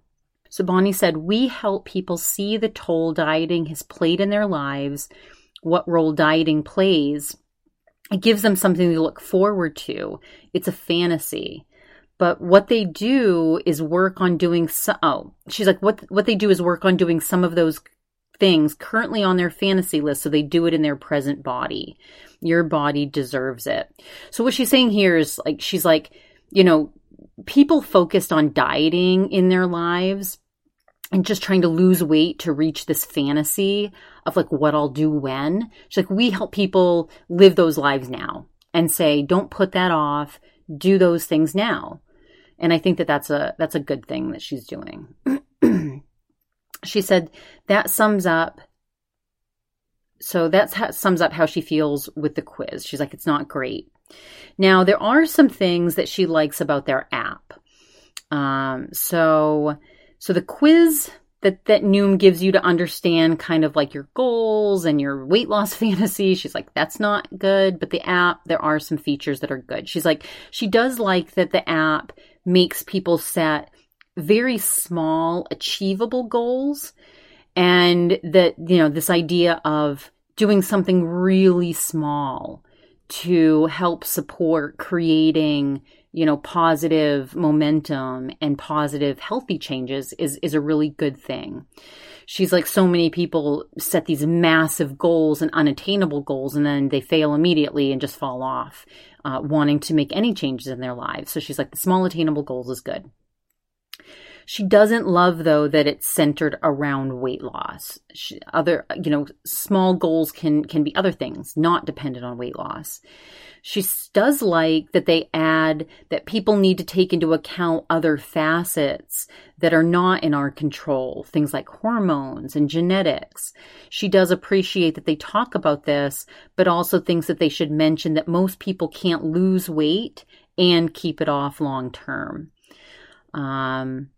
So Bonnie said, we help people see the toll dieting has played in their lives, what role dieting plays. It gives them something to look forward to. It's a fantasy but what they do is work on doing so oh she's like what what they do is work on doing some of those things currently on their fantasy list so they do it in their present body. Your body deserves it. So what she's saying here is like she's like, you know, people focused on dieting in their lives and just trying to lose weight to reach this fantasy of like what I'll do when. She's like, we help people live those lives now and say, don't put that off, do those things now. And I think that that's a that's a good thing that she's doing. she said that sums up so that's how, sums up how she feels with the quiz she's like it's not great now there are some things that she likes about their app um, so so the quiz that that Noom gives you to understand kind of like your goals and your weight loss fantasy. She's like, that's not good. But the app, there are some features that are good. She's like, she does like that the app makes people set very small, achievable goals. And that, you know, this idea of doing something really small to help support creating, you know, positive momentum and positive healthy changes is, is a really good thing. She's like, so many people set these massive goals and unattainable goals and then they fail immediately and just fall off, uh, wanting to make any changes in their lives. So she's like, the small attainable goals is good. She doesn't love though that it's centered around weight loss. She, other, you know, small goals can can be other things, not dependent on weight loss. She does like that they add that people need to take into account other facets that are not in our control, things like hormones and genetics. She does appreciate that they talk about this, but also thinks that they should mention that most people can't lose weight and keep it off long term. Um,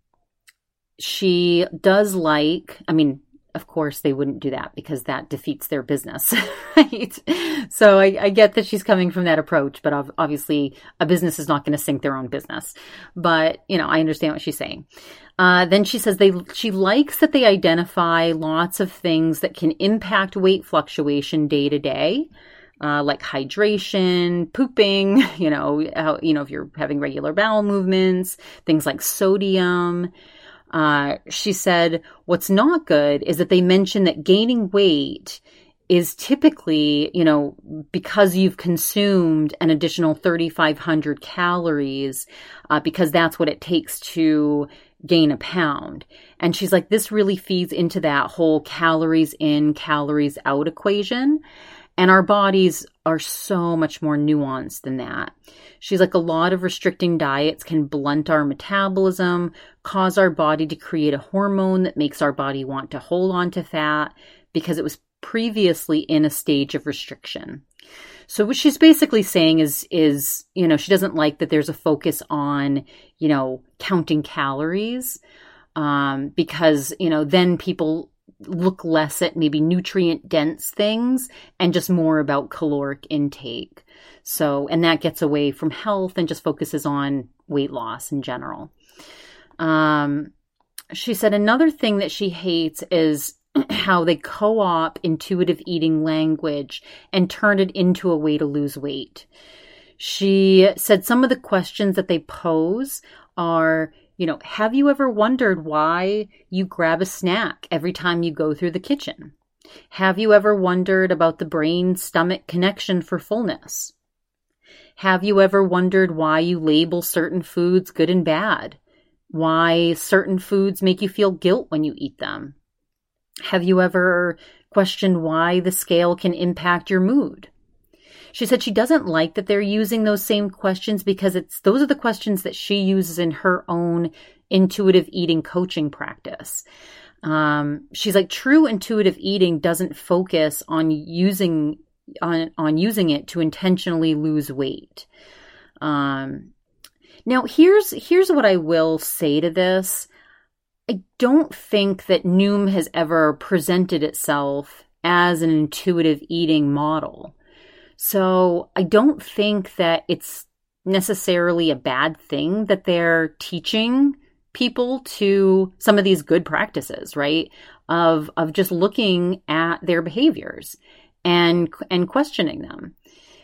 she does like, I mean, of course they wouldn't do that because that defeats their business, right? So I, I, get that she's coming from that approach, but obviously a business is not going to sink their own business. But you know, I understand what she's saying. Uh, then she says they she likes that they identify lots of things that can impact weight fluctuation day to day. Uh, like hydration, pooping, you know, how, you know, if you're having regular bowel movements, things like sodium, uh, she said, What's not good is that they mention that gaining weight is typically, you know, because you've consumed an additional 3,500 calories, uh, because that's what it takes to gain a pound. And she's like, this really feeds into that whole calories in, calories out equation. And our bodies are so much more nuanced than that. She's like, a lot of restricting diets can blunt our metabolism, cause our body to create a hormone that makes our body want to hold on to fat because it was previously in a stage of restriction. So what she's basically saying is is, you know, she doesn't like that there's a focus on, you know, counting calories um, because, you know, then people look less at maybe nutrient dense things and just more about caloric intake. So, and that gets away from health and just focuses on weight loss in general. Um, she said another thing that she hates is how they co op intuitive eating language and turn it into a way to lose weight. She said some of the questions that they pose are you know, have you ever wondered why you grab a snack every time you go through the kitchen? Have you ever wondered about the brain stomach connection for fullness? Have you ever wondered why you label certain foods good and bad? Why certain foods make you feel guilt when you eat them? Have you ever questioned why the scale can impact your mood? She said she doesn't like that they're using those same questions because it's those are the questions that she uses in her own intuitive eating coaching practice. Um, she's like true intuitive eating doesn't focus on using on on using it to intentionally lose weight. Um, now here's here's what I will say to this. I don't think that Noom has ever presented itself as an intuitive eating model. So I don't think that it's necessarily a bad thing that they're teaching people to some of these good practices, right? Of of just looking at their behaviors and and questioning them.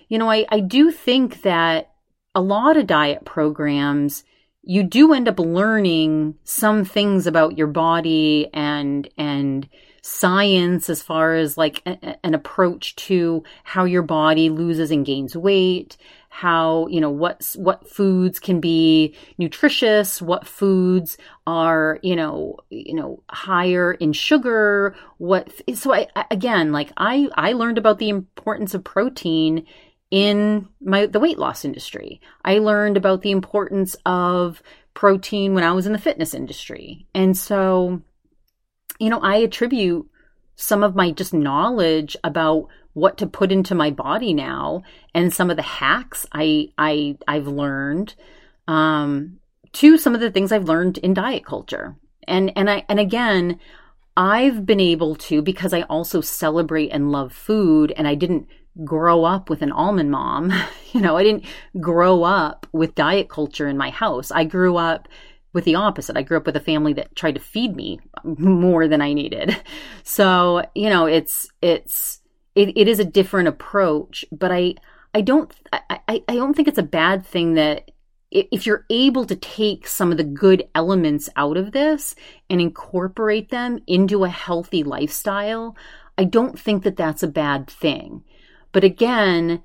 You know, I, I do think that a lot of diet programs you do end up learning some things about your body and and science as far as like a, an approach to how your body loses and gains weight how you know what what foods can be nutritious what foods are you know you know higher in sugar what so I again like I I learned about the importance of protein in my the weight loss industry. I learned about the importance of protein when I was in the fitness industry. And so you know, I attribute some of my just knowledge about what to put into my body now and some of the hacks I I I've learned um, to some of the things I've learned in diet culture. And and I and again, I've been able to because I also celebrate and love food and I didn't grow up with an almond mom. you know, I didn't grow up with diet culture in my house. I grew up with the opposite. I grew up with a family that tried to feed me more than I needed. So, you know, it's it's it, it is a different approach, but I I don't I, I, don't think it's a bad thing that if you're able to take some of the good elements out of this and incorporate them into a healthy lifestyle, I don't think that that's a bad thing. But again,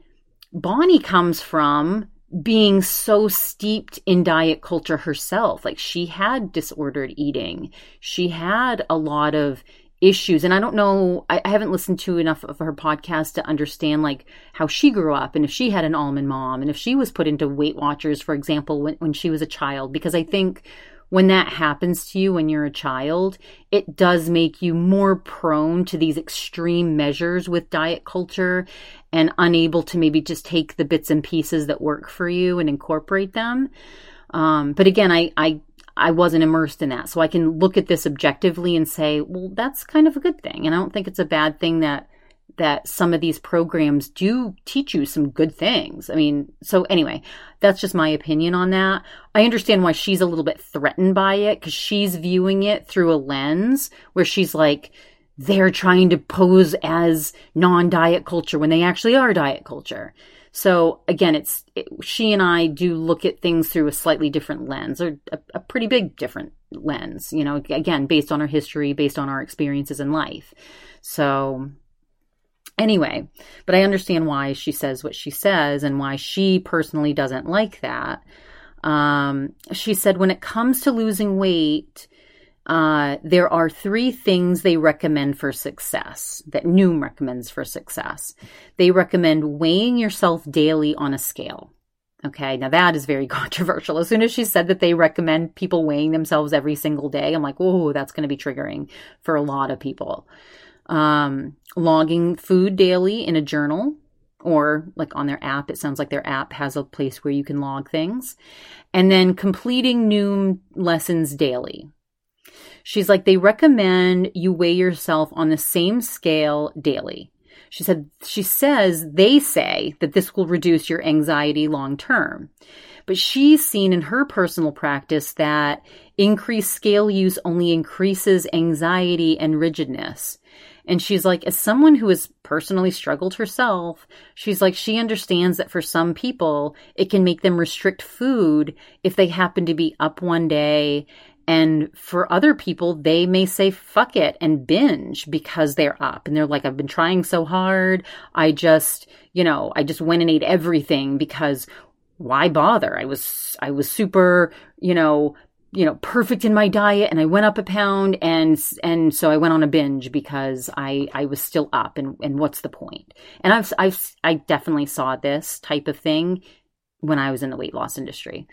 Bonnie comes from being so steeped in diet culture herself. Like she had disordered eating. She had a lot of issues. And I don't know, I, I, haven't listened to enough of her podcast to understand like how she grew up and if she had an almond mom and if she was put into Weight Watchers, for example, when, when she was a child. Because I think when that happens to you when you're a child, it does make you more prone to these extreme measures with diet culture and unable to maybe just take the bits and pieces that work for you and incorporate them. Um, but again, I, I I wasn't immersed in that. So I can look at this objectively and say, well, that's kind of a good thing. And I don't think it's a bad thing that that some of these programs do teach you some good things. I mean, so anyway, that's just my opinion on that. I understand why she's a little bit threatened by it because she's viewing it through a lens where she's like, they're trying to pose as non diet culture when they actually are diet culture. So again, it's it, she and I do look at things through a slightly different lens or a, a pretty big different lens, you know, again, based on our history, based on our experiences in life. So Anyway, but I understand why she says what she says and why she personally doesn't like that. Um, she said, when it comes to losing weight, uh, there are three things they recommend for success that Noom recommends for success. They recommend weighing yourself daily on a scale. Okay, now that is very controversial. As soon as she said that they recommend people weighing themselves every single day, I'm like, oh, that's going to be triggering for a lot of people um, logging food daily in a journal or like on their app. It sounds like their app has a place where you can log things. And then completing Noom lessons daily. She's like, they recommend you weigh yourself on the same scale daily. She said, she says, they say that this will reduce your anxiety long term. But she's seen in her personal practice that increased scale use only increases anxiety and rigidness. And she's like, as someone who has personally struggled herself, she's like, she understands that for some people, it can make them restrict food if they happen to be up one day And for other people, they may say fuck it and binge because they're up and they're like, I've been trying so hard. I just, you know, I just went and ate everything because why bother? I was, I was super, you know, you know, perfect in my diet and I went up a pound and, and so I went on a binge because I, I was still up and, and what's the point? And I've, I've, I definitely saw this type of thing when I was in the weight loss industry.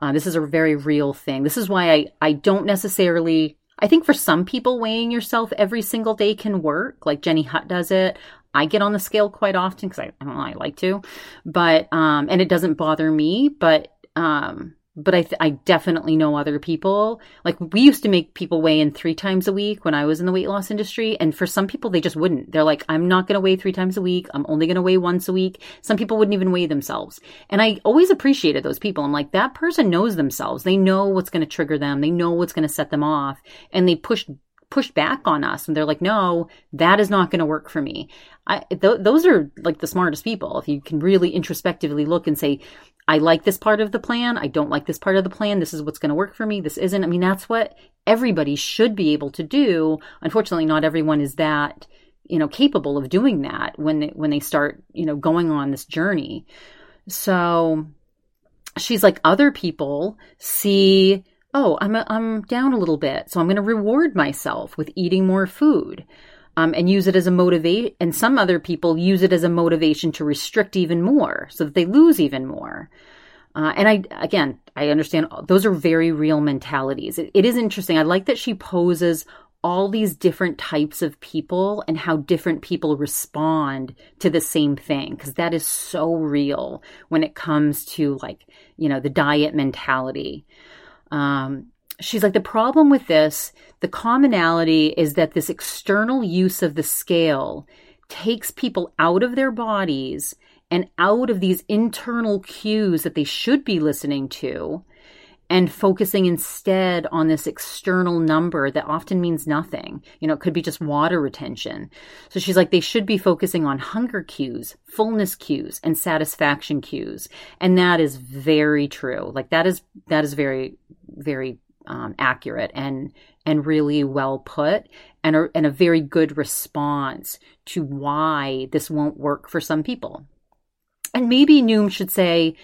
Uh, this is a very real thing. This is why I, I don't necessarily, I think for some people, weighing yourself every single day can work. Like Jenny Hutt does it. I get on the scale quite often because I, I don't know, I like to, but, um, and it doesn't bother me, but, um, but I, th- I definitely know other people. Like we used to make people weigh in three times a week when I was in the weight loss industry. And for some people, they just wouldn't. They're like, I'm not going to weigh three times a week. I'm only going to weigh once a week. Some people wouldn't even weigh themselves. And I always appreciated those people. I'm like, that person knows themselves. They know what's going to trigger them. They know what's going to set them off. And they pushed pushed back on us and they're like no that is not going to work for me I, th- those are like the smartest people if you can really introspectively look and say I like this part of the plan. I don't like this part of the plan. This is what's going to work for me. This isn't. I mean, that's what everybody should be able to do. Unfortunately, not everyone is that, you know, capable of doing that when they, when they start, you know, going on this journey. So she's like other people see, oh, I'm a, I'm down a little bit, so I'm going to reward myself with eating more food um, and use it as a motivate. And some other people use it as a motivation to restrict even more so that they lose even more. Uh, and I, again, I understand those are very real mentalities. It, it is interesting. I like that she poses all these different types of people and how different people respond to the same thing because that is so real when it comes to like you know the diet mentality um, she's like, the problem with this, the commonality is that this external use of the scale takes people out of their bodies and out of these internal cues that they should be listening to and focusing instead on this external number that often means nothing. You know, it could be just water retention. So she's like, they should be focusing on hunger cues, fullness cues, and satisfaction cues. And that is very true. Like that is, that is very, very um, accurate and and really well put and a, and a very good response to why this won't work for some people. And maybe Noom should say,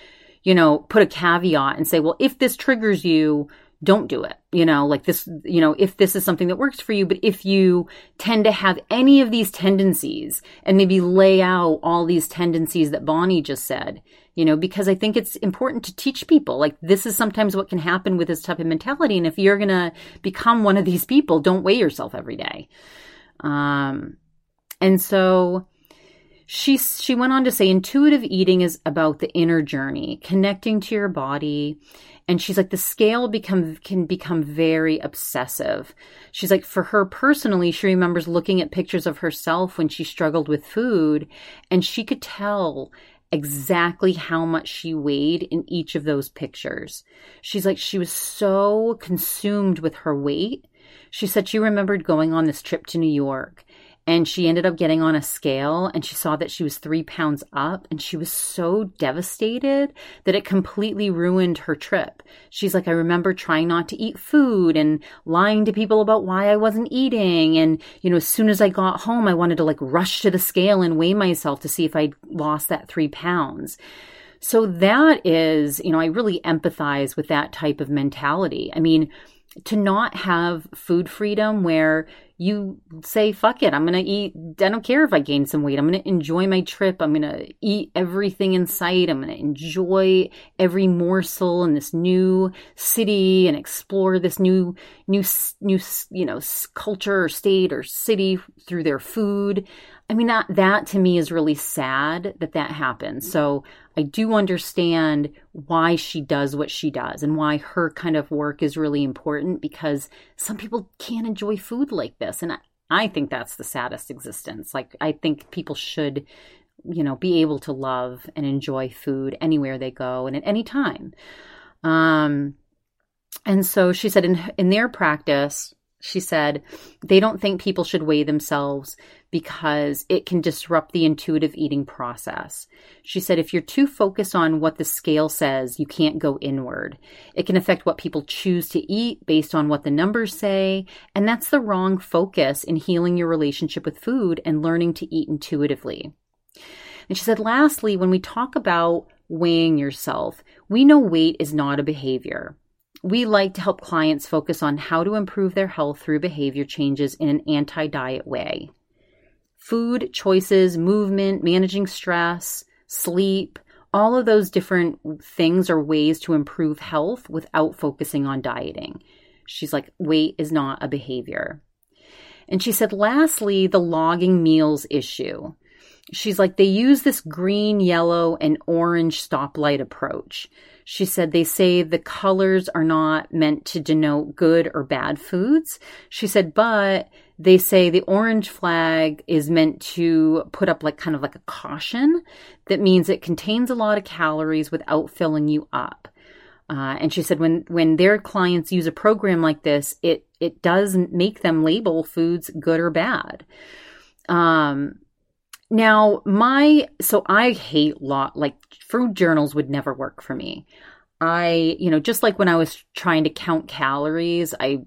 you know, put a caveat and say, well, if this triggers you, don't do it. You know, like this, you know, if this is something that works for you, but if you tend to have any of these tendencies and maybe lay out all these tendencies that Bonnie just said, you know, because I think it's important to teach people like this is sometimes what can happen with this type of mentality. And if you're going to become one of these people, don't weigh yourself every day. Um, and so, she she went on to say intuitive eating is about the inner journey connecting to your body. And she's like the scale become can become very obsessive. She's like for her personally she remembers looking at pictures of herself when she struggled with food and she could tell exactly how much she weighed in each of those pictures. She's like she was so consumed with her weight. She said she remembered going on this trip to New York and she ended up getting on a scale and she saw that she was three pounds up and she was so devastated that it completely ruined her trip. She's like, I remember trying not to eat food and lying to people about why I wasn't eating. And, you know, as soon as I got home, I wanted to like rush to the scale and weigh myself to see if I'd lost that three pounds. So that is, you know, I really empathize with that type of mentality. I mean, to not have food freedom where you say, fuck it, I'm going to eat. I don't care if I gain some weight. I'm going to enjoy my trip. I'm going to eat everything in sight. I'm going to enjoy every morsel in this new city and explore this new, new, new, you know, culture or state or city through their food. I mean, that, that to me is really sad that that happens. So I do understand why she does what she does and why her kind of work is really important because some people can't enjoy food like this. And I, I think that's the saddest existence. Like, I think people should, you know, be able to love and enjoy food anywhere they go and at any time. Um, and so she said in, in their practice, She said they don't think people should weigh themselves because it can disrupt the intuitive eating process. She said if you're too focused on what the scale says, you can't go inward. It can affect what people choose to eat based on what the numbers say, and that's the wrong focus in healing your relationship with food and learning to eat intuitively. And she said, lastly, when we talk about weighing yourself, we know weight is not a behavior. We like to help clients focus on how to improve their health through behavior changes in an anti diet way. Food choices, movement, managing stress, sleep, all of those different things are ways to improve health without focusing on dieting. She's like, weight is not a behavior. And she said, lastly, the logging meals issue she's like, they use this green, yellow, and orange stoplight approach. She said they say the colors are not meant to denote good or bad foods. She said, but they say the orange flag is meant to put up like kind of like a caution that means it contains a lot of calories without filling you up. Uh, and she said when when their clients use a program like this, it it does make them label foods good or bad. Um, now, my so I hate lot like food journals would never work for me. I, you know, just like when I was trying to count calories, I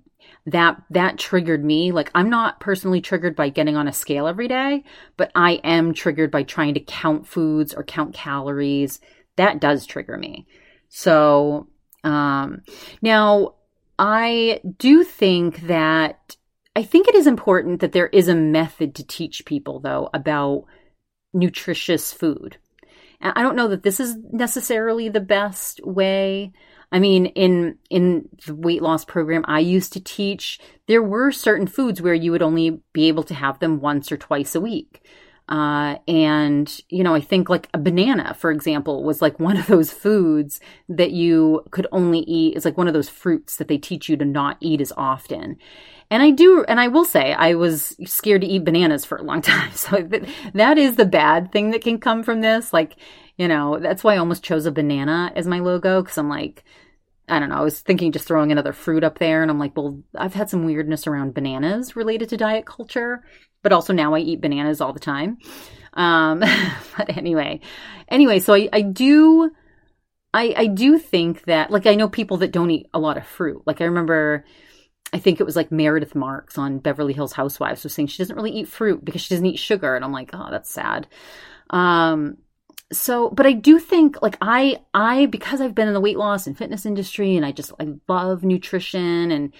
that that triggered me. Like I'm not personally triggered by getting on a scale every day, but I am triggered by trying to count foods or count calories. That does trigger me. So, um now I do think that I think it is important that there is a method to teach people, though, about nutritious food. And I don't know that this is necessarily the best way. I mean, in in the weight loss program I used to teach, there were certain foods where you would only be able to have them once or twice a week. Uh, and, you know, I think like a banana, for example, was like one of those foods that you could only eat. It's like one of those fruits that they teach you to not eat as often. And I do, and I will say, I was scared to eat bananas for a long time. So that is the bad thing that can come from this. Like, you know, that's why I almost chose a banana as my logo because I'm like, I don't know. I was thinking just throwing another fruit up there, and I'm like, well, I've had some weirdness around bananas related to diet culture, but also now I eat bananas all the time. Um, but anyway, anyway, so I, I do, I, I do think that, like, I know people that don't eat a lot of fruit. Like, I remember I think it was like Meredith Marks on Beverly Hills Housewives was saying she doesn't really eat fruit because she doesn't eat sugar. And I'm like, oh, that's sad. Um, so, but I do think like I, I, because I've been in the weight loss and fitness industry and I just, I love nutrition and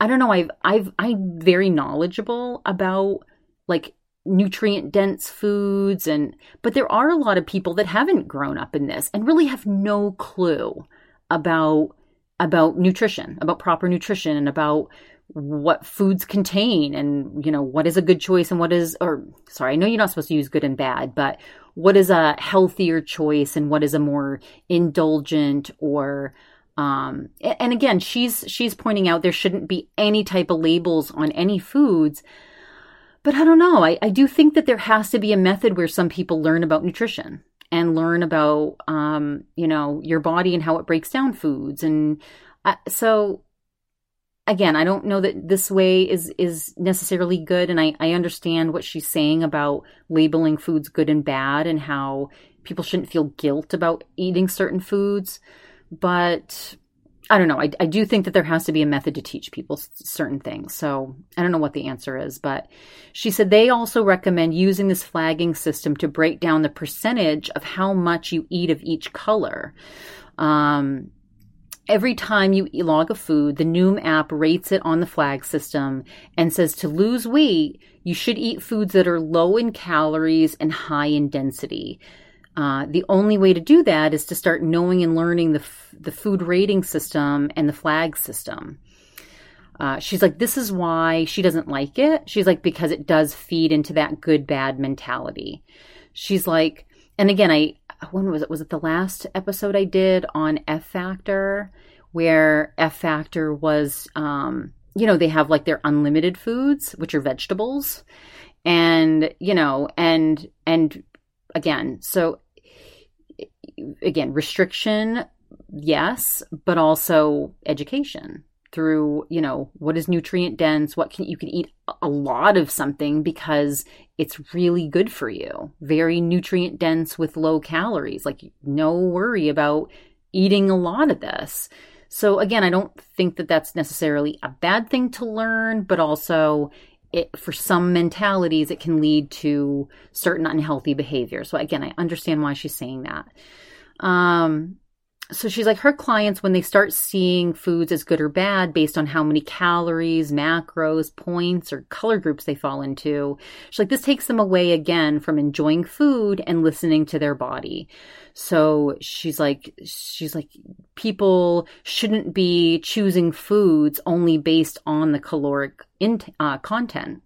I don't know, I've, I've, I'm very knowledgeable about like nutrient dense foods and, but there are a lot of people that haven't grown up in this and really have no clue about about nutrition, about proper nutrition and about what foods contain and you know what is a good choice and what is or sorry i know you're not supposed to use good and bad but what is a healthier choice and what is a more indulgent or um and again she's she's pointing out there shouldn't be any type of labels on any foods but i don't know. I, I do think that there has to be a method where some people learn about nutrition and learn about um, you know your body and how it breaks down foods. And uh, so again i don't know that this way is is necessarily good. And I, I understand what she's saying about labeling foods good and bad and how people shouldn't feel guilt about eating certain foods. But I don't know. I, I do think that there has to be a method to teach people certain things. So I don't know what the answer is, but she said they also recommend using this flagging system to break down the percentage of how much you eat of each color. Um, every time you log a food, the Noom app rates it on the flag system and says to lose weight, you should eat foods that are low in calories and high in density. Uh, the only way to do that is to start knowing and learning the, f- the food rating system and the flag system. Uh, she's like, this is why she doesn't like it. She's like, because it does feed into that good bad mentality. She's like, and again, I, when was it? Was it the last episode I did on F Factor, where F Factor was, um, you know, they have like their unlimited foods, which are vegetables. And, you know, and, and again, so again, restriction, yes, but also education through, you know, what is nutrient dense, what can you can eat a lot of something because it's really good for you. Very nutrient dense with low calories. Like no worry about eating a lot of this. So again, I don't think that that's necessarily a bad thing to learn, but also it, for some mentalities, it can lead to certain unhealthy behavior. So again, I understand why she's saying that. Um, so she's like her clients when they start seeing foods as good or bad based on how many calories macros points or color groups they fall into she's like this takes them away again from enjoying food and listening to their body so she's like she's like people shouldn't be choosing foods only based on the caloric in, uh, content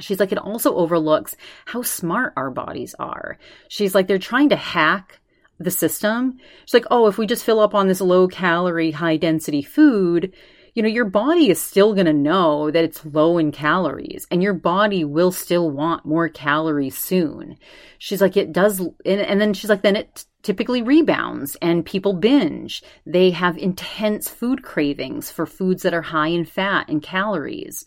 She's like, it also overlooks how smart our bodies are. She's like, they're trying to hack the system. It's like, oh, if we just fill up on this low calorie, high density food, you know, your body is still going to know that it's low in calories and your body will still want more calories soon. She's like, it does. And, and then she's like, then it typically rebounds and people binge. They have intense food cravings for foods that are high in fat and calories.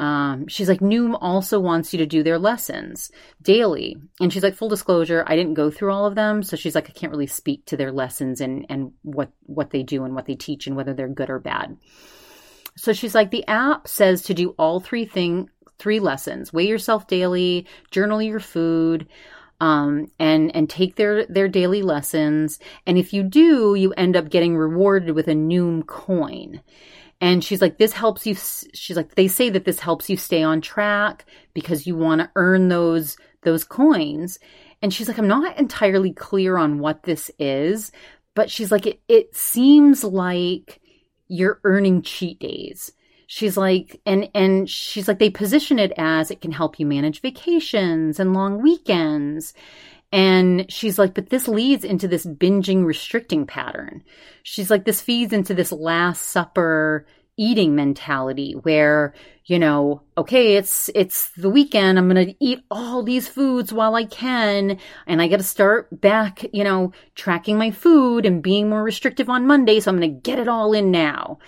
Um, she's like, Noom also wants you to do their lessons daily. And she's like, full disclosure, I didn't go through all of them. So she's like, I can't really speak to their lessons and, and what, what they do and what they teach and whether they're good or bad. So she's like, the app says to do all three thing, three lessons, weigh yourself daily, journal your food, um, and and take their their daily lessons. And if you do, you end up getting rewarded with a Noom coin. And she's like, this helps you. She's like, they say that this helps you stay on track because you want to earn those, those coins. And she's like, I'm not entirely clear on what this is, but she's like, it, it seems like you're earning cheat days. She's like, and, and she's like, they position it as it can help you manage vacations and long weekends. And she's like, but this leads into this binging restricting pattern. She's like, this feeds into this last supper eating mentality where, you know, okay, it's, it's the weekend. I'm going to eat all these foods while I can. And I got to start back, you know, tracking my food and being more restrictive on Monday. So I'm going to get it all in now.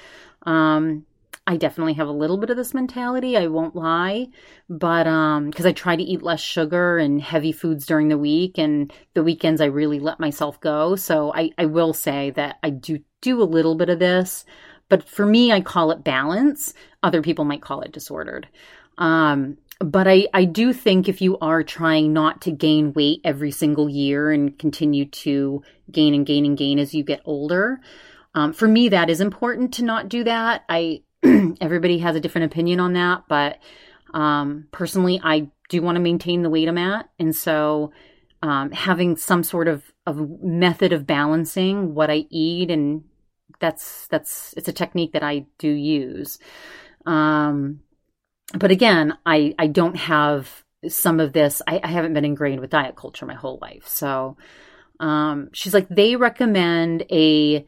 Um, I definitely have a little bit of this mentality, I won't lie, but um because I try to eat less sugar and heavy foods during the week and the weekends I really let myself go. So I I will say that I do do a little bit of this, but for me I call it balance. Other people might call it disordered. Um but I, I do think if you are trying not to gain weight every single year and continue to gain and gain and gain as you get older, um, for me that is important to not do that. I everybody has a different opinion on that, but um, personally, I do want to maintain the weight I'm at, and so um, having some sort of, of method of balancing what I eat and that's that's it's a technique that I do use. Um, but again, I I don't have some of this. I, I haven't been ingrained with diet culture my whole life, so um, she's like they recommend a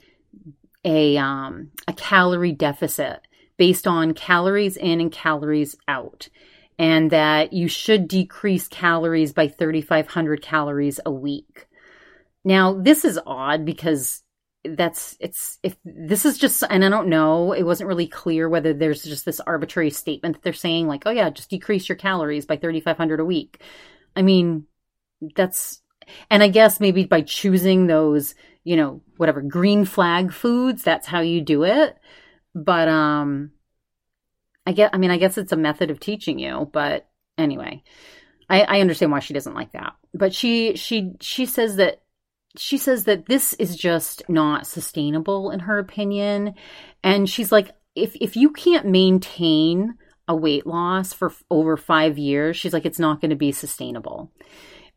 a um, a calorie deficit based on calories in and calories out, and that you should decrease calories by 3,500 calories a week. Now, this is odd because that's it's if this is just and I don't know, it wasn't really clear whether there's just this arbitrary statement that they're saying like, "Oh yeah, just decrease your calories by 3500 a week." I mean, that's and I guess maybe by choosing those, you know, whatever green flag foods, that's how you do it. But um I get I mean I guess it's a method of teaching you, but anyway. I, I understand why she doesn't like that. But she she she says that she says that this is just not sustainable in her opinion. And she's like, if if you can't maintain a weight loss for over five years, she's like, it's not going to be sustainable.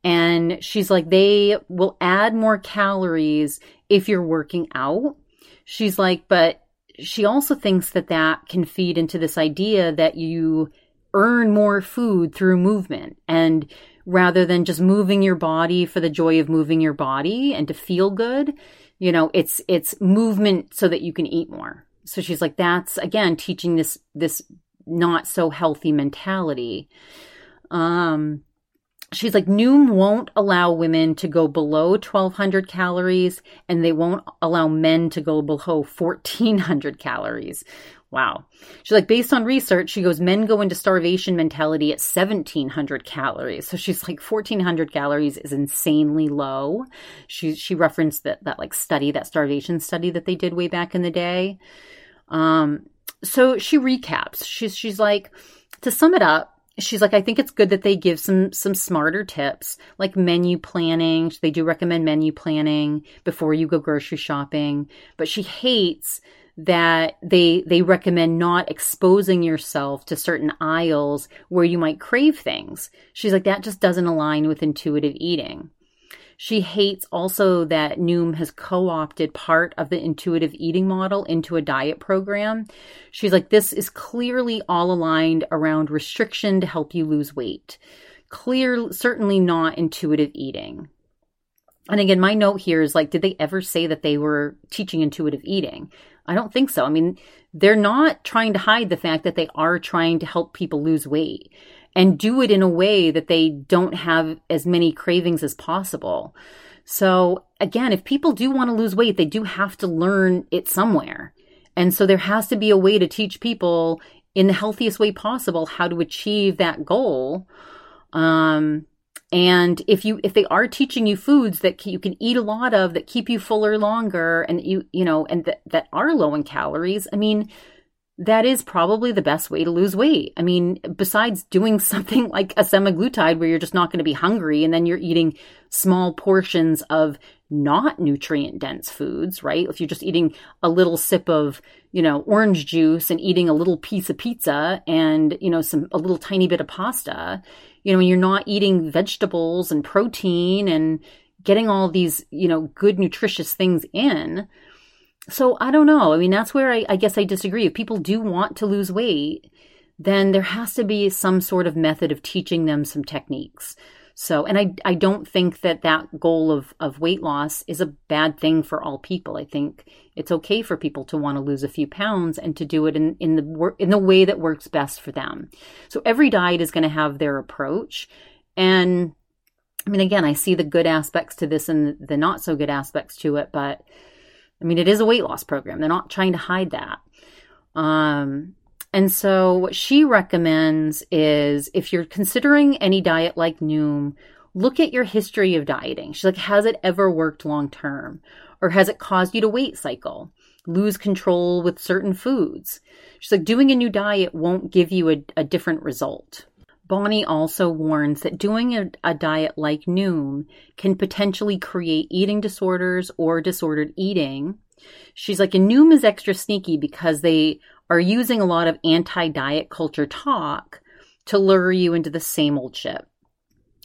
And she's like, they will add more calories if you're working out. She's like, but she also thinks that that can feed into this idea that you earn more food through movement. And rather than just moving your body for the joy of moving your body and to feel good you know it's it's movement so that you can eat more. So she's like that's again teaching this this not so healthy mentality. Um she's like Noom won't allow women to go below 1200 calories and they won't allow men to go below 1400 calories. Wow. She's like based on research, she goes men go into starvation mentality at 1700 calories. So she's like 1400 calories is insanely low. She she referenced that that like study, that starvation study that they did way back in the day. Um so she recaps. She's she's like to sum it up, she's like i think it's good that they give some some smarter tips like menu planning. They do recommend menu planning before you go grocery shopping. But she hates that they they recommend not exposing yourself to certain aisles where you might crave things. She's like that just doesn't align with intuitive eating she hates also that Noom has co opted part of the intuitive eating model into a diet program. She's like, this is clearly all aligned around restriction to help you lose weight. Clear, certainly not intuitive eating. And again, my note here is like, did they ever say that they were teaching intuitive eating? I don't think so. I mean, they're not trying to hide the fact that they are trying to help people lose weight and do it in a way that they don't have as many cravings as possible. So again, if people do want to lose weight, they do have to learn it somewhere. And so there has to be a way to teach people in the healthiest way possible how to achieve that goal. Um, and if you if they are teaching you foods that you can eat a lot of that keep you fuller longer and you you know and that that are low in calories, I mean, that is probably the best way to lose weight. I mean, besides doing something like a semaglutide where you're just not going to be hungry and then you're eating small portions of not nutrient dense foods, right? If you're just eating a little sip of, you know, orange juice and eating a little piece of pizza and, you know, some, a little tiny bit of pasta, you know, when you're not eating vegetables and protein and getting all these, you know, good nutritious things in, so I don't know. I mean, that's where I, I guess I disagree. If people do want to lose weight, then there has to be some sort of method of teaching them some techniques. So, and I, I don't think that that goal of, of weight loss is a bad thing for all people. I think it's okay for people to want to lose a few pounds and to do it in, in the, in the way that works best for them. So every diet is going to have their approach. And I mean, again, I see the good aspects to this and the not so good aspects to it, but I mean, it is a weight loss program. They're not trying to hide that. Um, and so, what she recommends is if you're considering any diet like Noom, look at your history of dieting. She's like, has it ever worked long term? Or has it caused you to weight cycle, lose control with certain foods? She's like, doing a new diet won't give you a, a different result. Bonnie also warns that doing a, a, diet like Noom can potentially create eating disorders or disordered eating. She's like, and Noom is extra sneaky because they are using a lot of anti diet culture talk to lure you into the same old shit.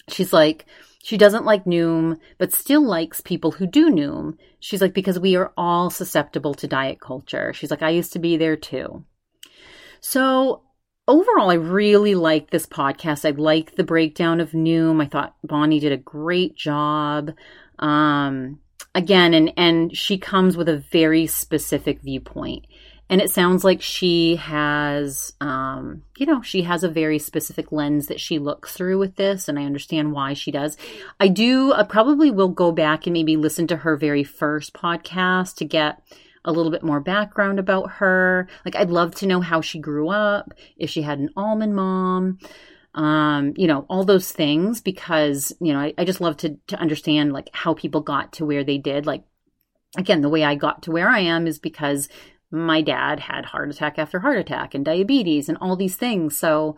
She's like, she doesn't like Noom, but still likes people who do Noom. She's like, because we are all susceptible to diet culture. She's like, I used to be there too. So overall, I really like this podcast. I like the breakdown of Noom. I thought Bonnie did a great job. Um, again, and and she comes with a very specific viewpoint. And it sounds like she has, um, you know, she has a very specific lens that she looks through with this, and I understand why she does. I do, I probably will go back and maybe listen to her very first podcast to get a little bit more background about her. Like, I'd love to know how she grew up, if she had an almond mom, um, you know, all those things, because, you know, I, I just love to, to understand like how people got to where they did. Like, again, the way I got to where I am is because my dad had heart attack after heart attack and diabetes and all these things. So,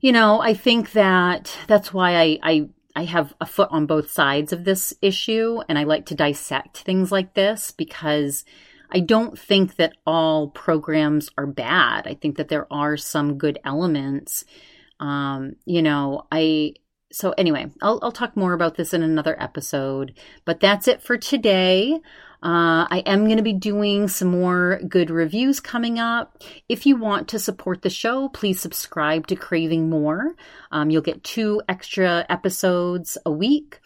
you know, I think that that's why I, I I have a foot on both sides of this issue and I like to dissect things like this because I don't think that all programs are bad. I think that there are some good elements. Um, you know, I so anyway, I'll, I'll talk more about this in another episode, but that's it for today. Uh, I am going to be doing some more good reviews coming up. If you want to support the show, please subscribe to Craving More. Um, you'll get two extra episodes a week.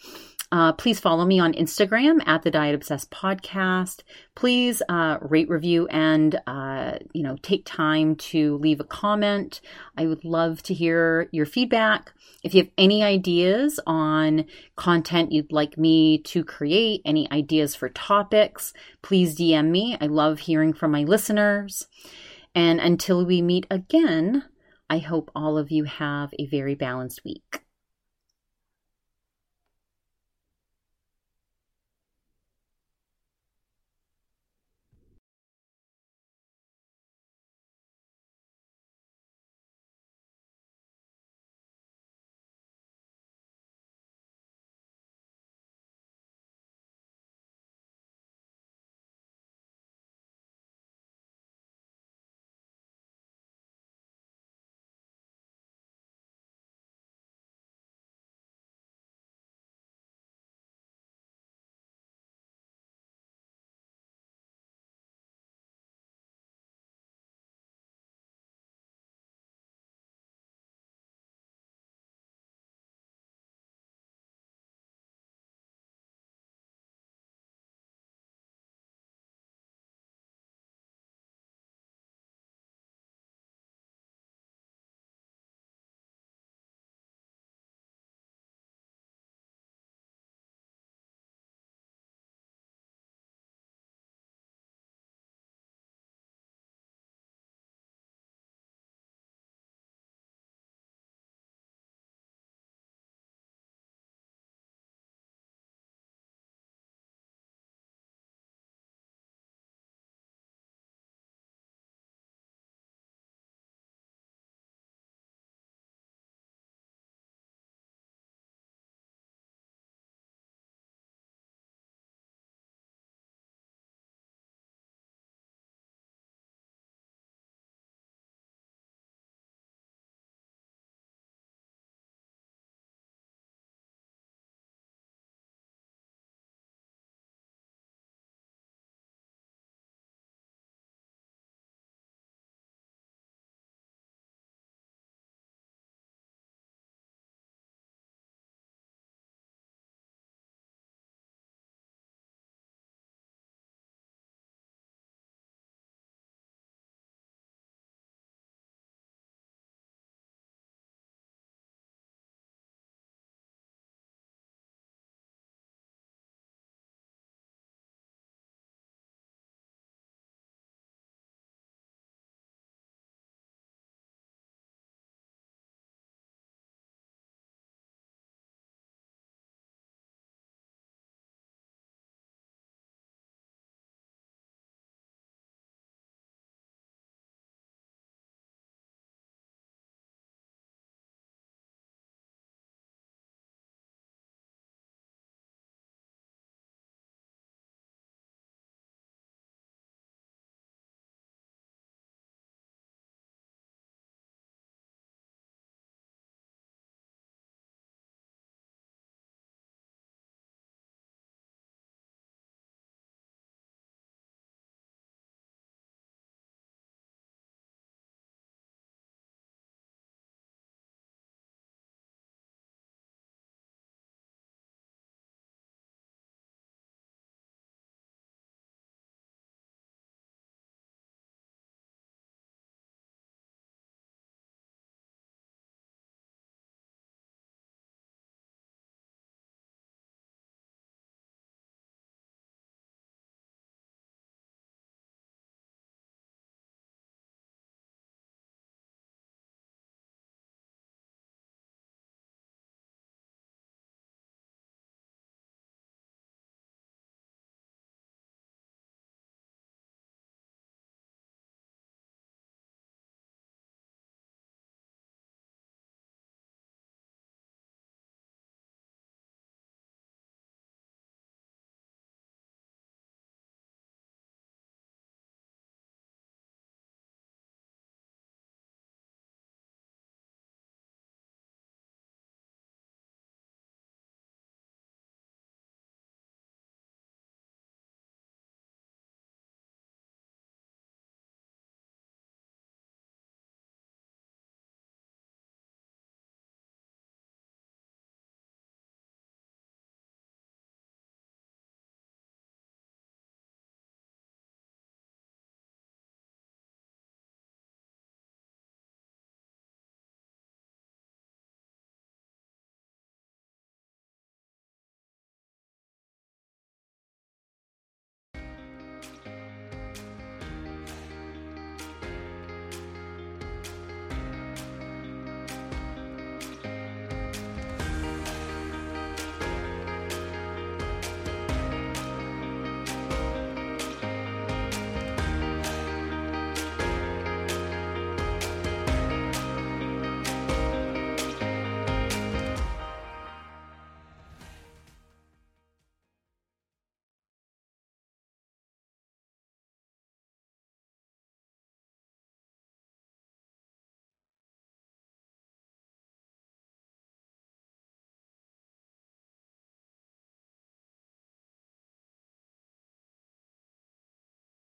Uh, please follow me on Instagram at the Diet Obsessed Podcast. Please uh, rate, review, and uh, you know take time to leave a comment. I would love to hear your feedback. If you have any ideas on content you'd like me to create, any ideas for topics, please DM me. I love hearing from my listeners. And until we meet again, I hope all of you have a very balanced week.